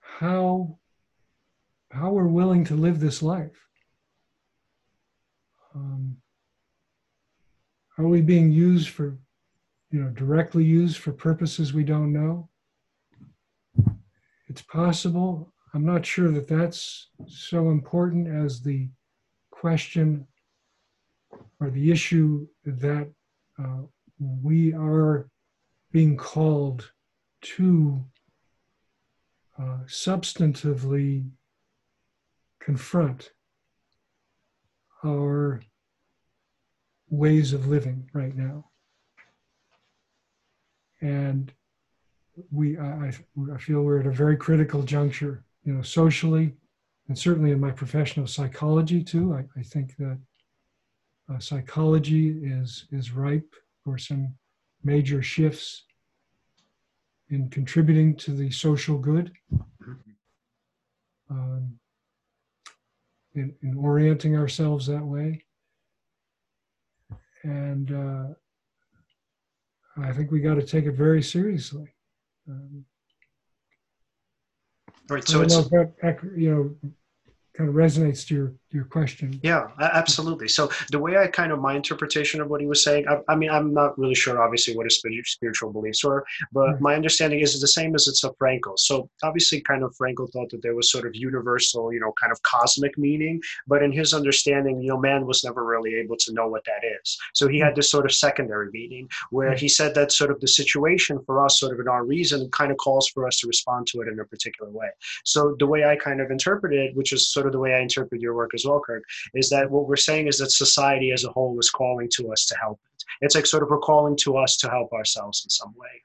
how how we're willing to live this life. Um, are we being used for, you know, directly used for purposes we don't know? It's possible. I'm not sure that that's so important as the question or the issue that uh, we are being called to uh, substantively confront our ways of living right now. And we, I, I feel we're at a very critical juncture, you know, socially, and certainly in my professional psychology too. I, I think that uh, psychology is is ripe for some major shifts in contributing to the social good, um, in, in orienting ourselves that way. And uh, I think we got to take it very seriously. Um,
Right.
I
So
don't
it's
know if that, you know, kind of resonates to your, your question.
Yeah, absolutely. So the way I kind of my interpretation of what he was saying, I, I mean, I'm not really sure, obviously, what his spiritual beliefs were, but
Right.
my understanding is the same as it's of Frankl. So obviously, kind of Frankl thought that there was sort of universal, you know, kind of cosmic meaning, but in his understanding, you know, man was never really able to know what that is. So he had this sort of secondary meaning where
Mm.
he said that sort of the situation for us, sort of in our reason, kind of calls for us to respond to it in a particular way. So the way I kind of interpret it, which is sort of the way I interpret your work as well, Kirk, is that what we're saying is that society as a whole is calling to us to help it. It's like sort of we're calling to us to help ourselves in some way.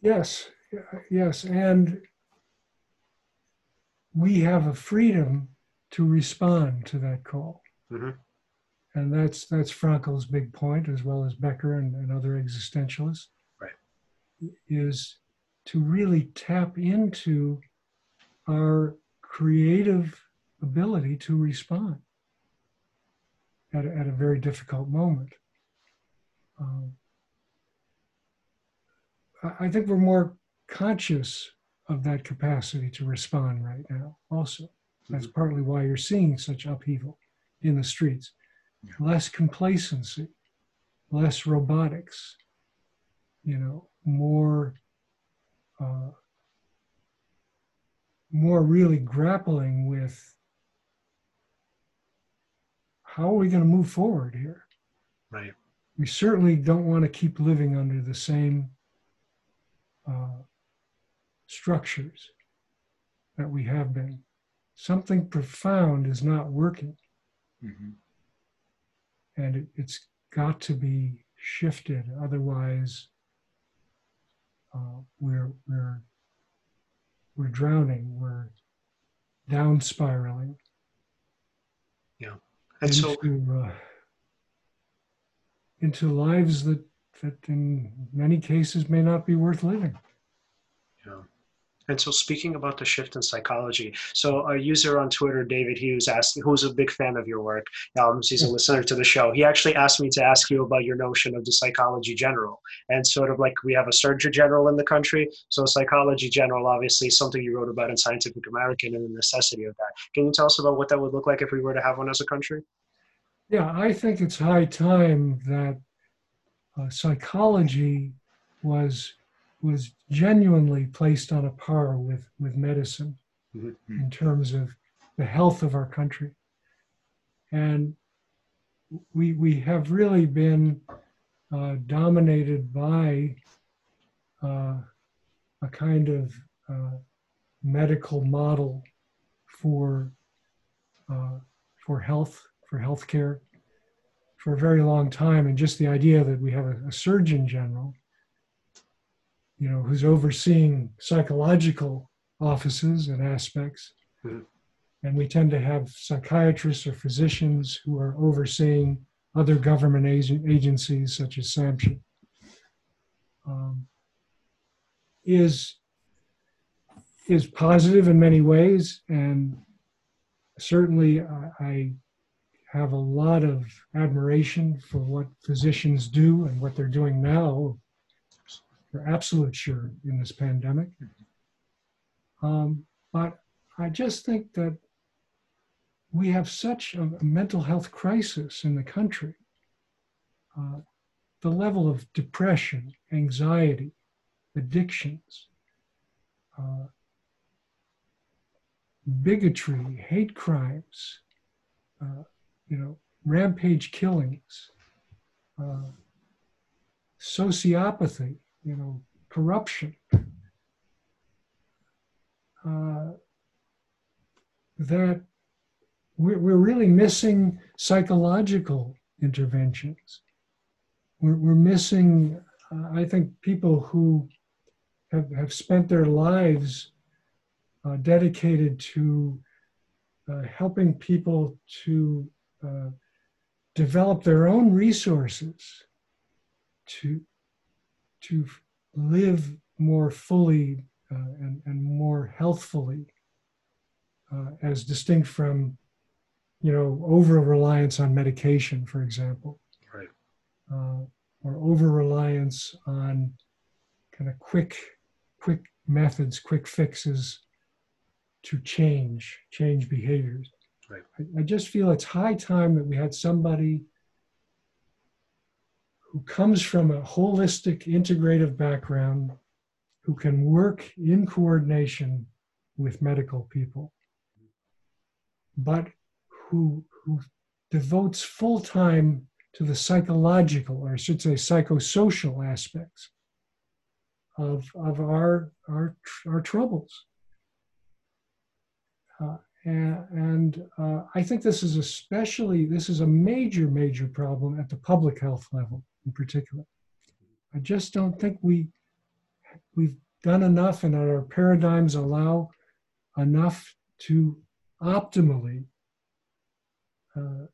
Yes, yes, and we have a freedom to respond to that call,
Mhm.
and that's that's Frankl's big point, as well as Becker and, and other existentialists.
Right.
Is to really tap into our creative ability to respond at a, at a very difficult moment. Um, I- think we're more conscious of that capacity to respond right now, also. That's partly why you're seeing such upheaval in the streets. Less complacency, less robotics, you know, more, uh, more really grappling with how are we going to move forward here?
Right.
we certainly don't want to keep living under the same uh, structures that we have been. Something profound is not working. Mm-hmm. And it, it's got to be shifted. Otherwise, uh, we're, we're, we're drowning, we're down spiraling. And into, so, uh, into lives that, that in many cases may not be worth living.
Yeah. And so, speaking about the shift in psychology, so a user on Twitter, David Hughes, asked, who's a big fan of your work, um, he's a listener to the show. He actually asked me to ask you about your notion of the psychology general, and sort of like we have a surgeon general in the country, so psychology general, obviously, something you wrote about in Scientific American and the necessity of that. Can you tell us about what that would look like if we were to have one as a country?
Yeah, I think it's high time that uh, psychology was was genuinely placed on a par with, with medicine mm-hmm. in terms of the health of our country. And we, we have really been uh, dominated by uh, a kind of uh, medical model for, uh, for health, for healthcare, for a very long time. And just the idea that we have a, a surgeon general you know, who's overseeing psychological offices and aspects. Mm-hmm. And we tend to have psychiatrists or physicians who are overseeing other government agencies such as SAMHSA. Um, is is positive in many ways, and certainly I, I have a lot of admiration for what physicians do and what they're doing now for absolute sure in this pandemic. Um, but I just think that we have such a, a mental health crisis in the country. Uh, the level of depression, anxiety, addictions, uh, bigotry, hate crimes, uh, you know, rampage killings, uh, sociopathy, you know, corruption. Uh, that we're, we're really missing psychological interventions. We're, we're missing, uh, I think, people who have, have spent their lives uh, dedicated to uh, helping people to uh, develop their own resources to to live more fully uh, and, and more healthfully, uh, as distinct from, you know, over reliance on medication, for example,
right,
uh, or over reliance on kind of quick, quick methods, quick fixes to change, change behaviors.
Right.
I, I just feel it's high time that we had somebody who comes from a holistic, integrative background, who can work in coordination with medical people, but who, who devotes full time to the psychological, or I should say, psychosocial aspects of, of our, our, our troubles. Uh, and, uh, I think this is especially, this is a major, major problem at the public health level in particular. I just don't think we we've done enough and our paradigms allow enough to optimally uh,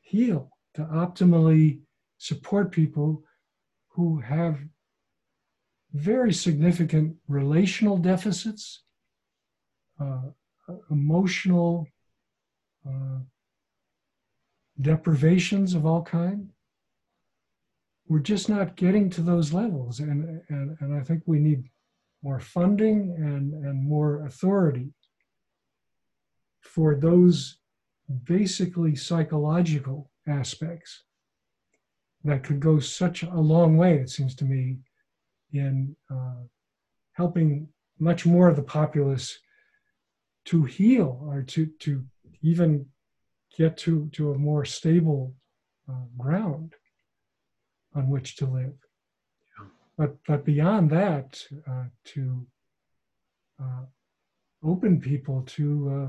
heal, to optimally support people who have very significant relational deficits, uh, emotional uh, deprivations of all kind, we're just not getting to those levels. And, and, and I think we need more funding and, and more authority for those basically psychological aspects that could go such a long way, it seems to me, in uh, helping much more of the populace to heal or to, to even get to, to a more stable uh, ground on which to live. Yeah. But, but beyond that, uh, to uh, open people to uh,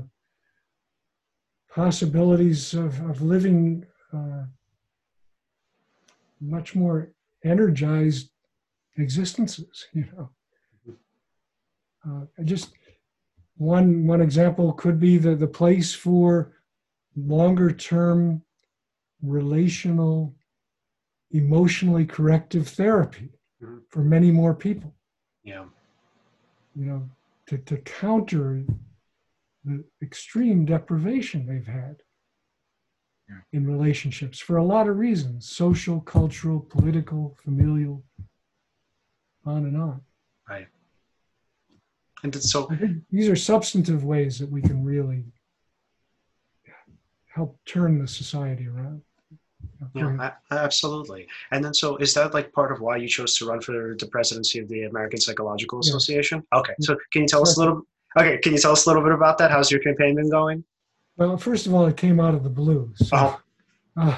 possibilities of, of living uh, much more energized existences, [laughs] you know. Uh, just one one example could be the, the place for longer term relational emotionally corrective therapy
Mhm.
for many more people
Yeah.
you know to, to counter the extreme deprivation they've had
Yeah.
in relationships for a lot of reasons social cultural political familial on and on
And it's so
these are substantive ways that we can really help turn the society around.
Yeah, absolutely. And then, so is that like part of why you chose to run for the presidency of the American Psychological
Yeah.
Association? Okay, so can you tell us a little? Okay, can you tell us a little bit about that? How's your campaign been going?
Well, first of all, it came out of the blue. So,
Oh.
uh,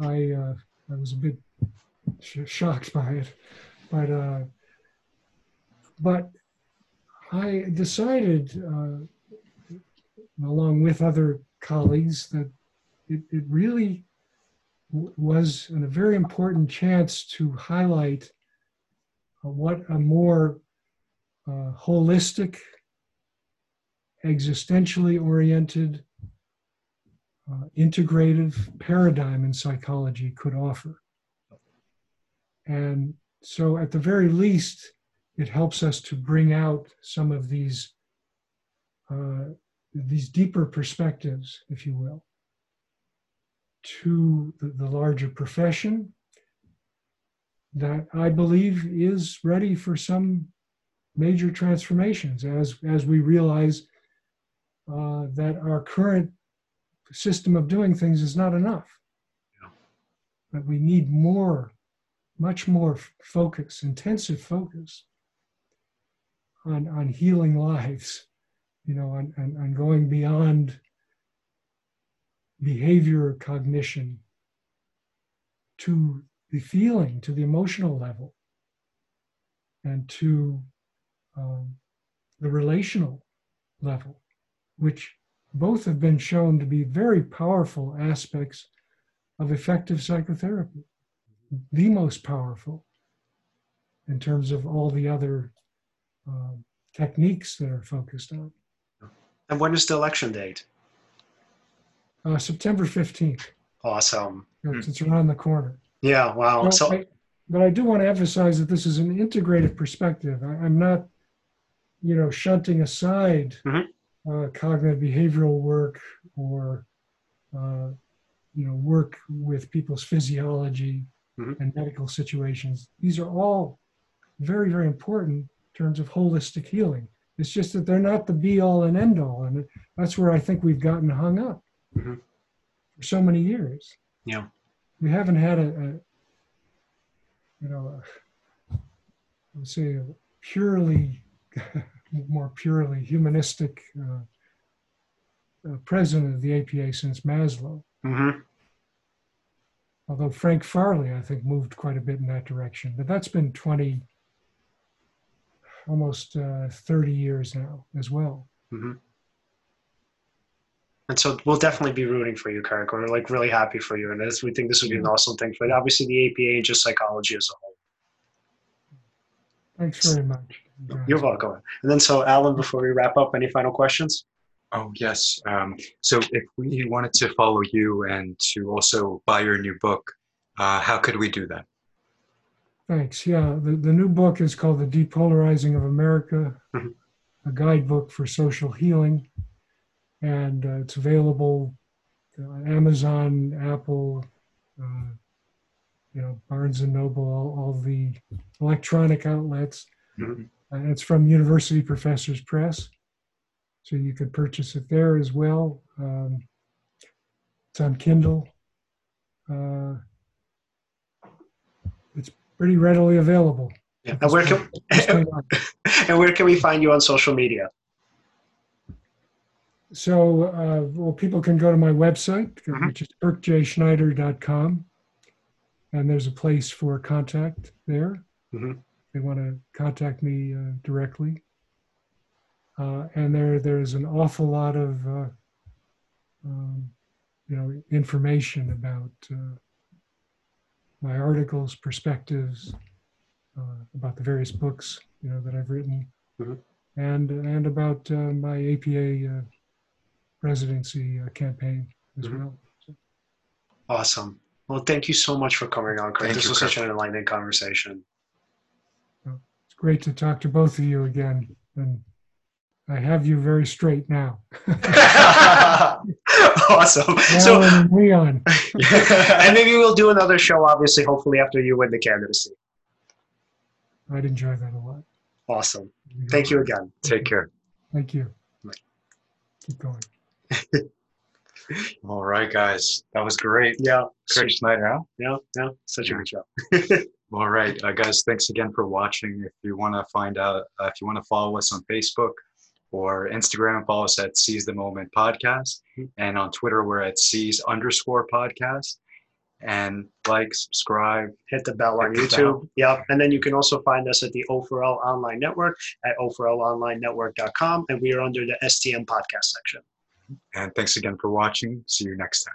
I uh, I was a bit sh- shocked by it, but uh, but I decided, uh, along with other colleagues, that it, it really was a very important chance to highlight uh, what a more uh, holistic, existentially oriented, uh, integrative paradigm in psychology could offer. And so, at the very least, it helps us to bring out some of these uh, these deeper perspectives, if you will, to the, the larger profession that I believe is ready for some major transformations as as we realize uh, that our current system of doing things is not enough.
Yeah.
That we need more, much more focus, intensive focus on, on healing lives, you know, on, on, on going beyond behavior cognition to the feeling, to the emotional level, and to um, the relational level, which both have been shown to be very powerful aspects of effective psychotherapy, the most powerful in terms of all the other um, techniques that are focused on.
And when is the election date?
Uh, September 15th,
Awesome.
it's, it's around the corner.
Yeah. Wow.
Well,
So
I- but I do want to emphasize that this is an integrative perspective. I, I'm not, you know, shunting aside
Mhm.
uh, cognitive behavioral work or, uh, you know, work with people's physiology
Mhm.
and medical situations. These are all very, very important in terms of holistic healing. It's just that they're not the be all and end all. And that's where I think we've gotten hung up
Mhm.
for so many years.
Yeah.
We haven't had a, a you know, a, I would say a purely, [laughs] more purely humanistic uh, uh, president of the APA since Maslow.
hmm
Although Frank Farley, I think, moved quite a bit in that direction. But that's been 20, almost uh, 30 years now as well.
hmm And so we'll definitely be rooting for you, Kirk. We're like really happy for you, and this, we think this would be an awesome thing for obviously the APA and just psychology as a whole.
Thanks very much.
You're welcome. And then, so Alan, before we wrap up, any final questions?
Oh, yes. Um, so if we wanted to follow you and to also buy your new book, uh, how could we do that?
Thanks. Yeah, the, the new book is called The Depolarizing of America,
Mhm.
a guidebook for social healing. And uh, it's available on Amazon, Apple, uh, you know, Barnes and Noble, all, all the electronic outlets.
Mhm.
And it's from University Professors Press. So you could purchase it there as well. Um, it's on Kindle. Uh, pretty readily available.
Yeah. And where can
Just came out.
and where can we find you on social media?
So, uh, well, people can go to my website,
Mhm.
which is kirkjschneider.com, and there's a place for contact there.
Mhm.
If they want to contact me uh, directly. Uh, and there, there's an awful lot of uh, um, you know, information about uh, my articles, perspectives, uh, about the various books, you know, that I've written,
Mhm.
and and about uh, my APA uh, presidency uh, campaign as
Mhm.
well.
Awesome. Well, thank you so much for coming on, Kurt.
Thank
This
you,
was
Kurt.
such an enlightening conversation.
It's great to talk to both of you again, and I have you very straight now. [laughs] [laughs]
awesome. So,
Alan and Leon, [laughs]
and maybe we'll do another show, obviously, hopefully after you win the candidacy.
I'd enjoy that a lot.
Awesome. Thank you again.
Take care.
Thank you.
Bye.
Keep going.
All right, guys. That was great.
Yeah.
Kirk Schneider, huh?
Yeah. Yeah. Such a
Yeah.
good show.
All right, uh, guys. Thanks again for watching. If you want to find out, uh, if you want to follow us on Facebook or Instagram, follow us at Seize the Moment Podcast, mm-hmm. and on Twitter we're at Seize underscore Podcast. And like, subscribe.
Hit the bell on
Hit the
YouTube. Yeah. And then you can also find us at the O4L Online Network at O4LOnlineNetwork.com. And we are under the STM podcast section.
And thanks again for watching. See you next time.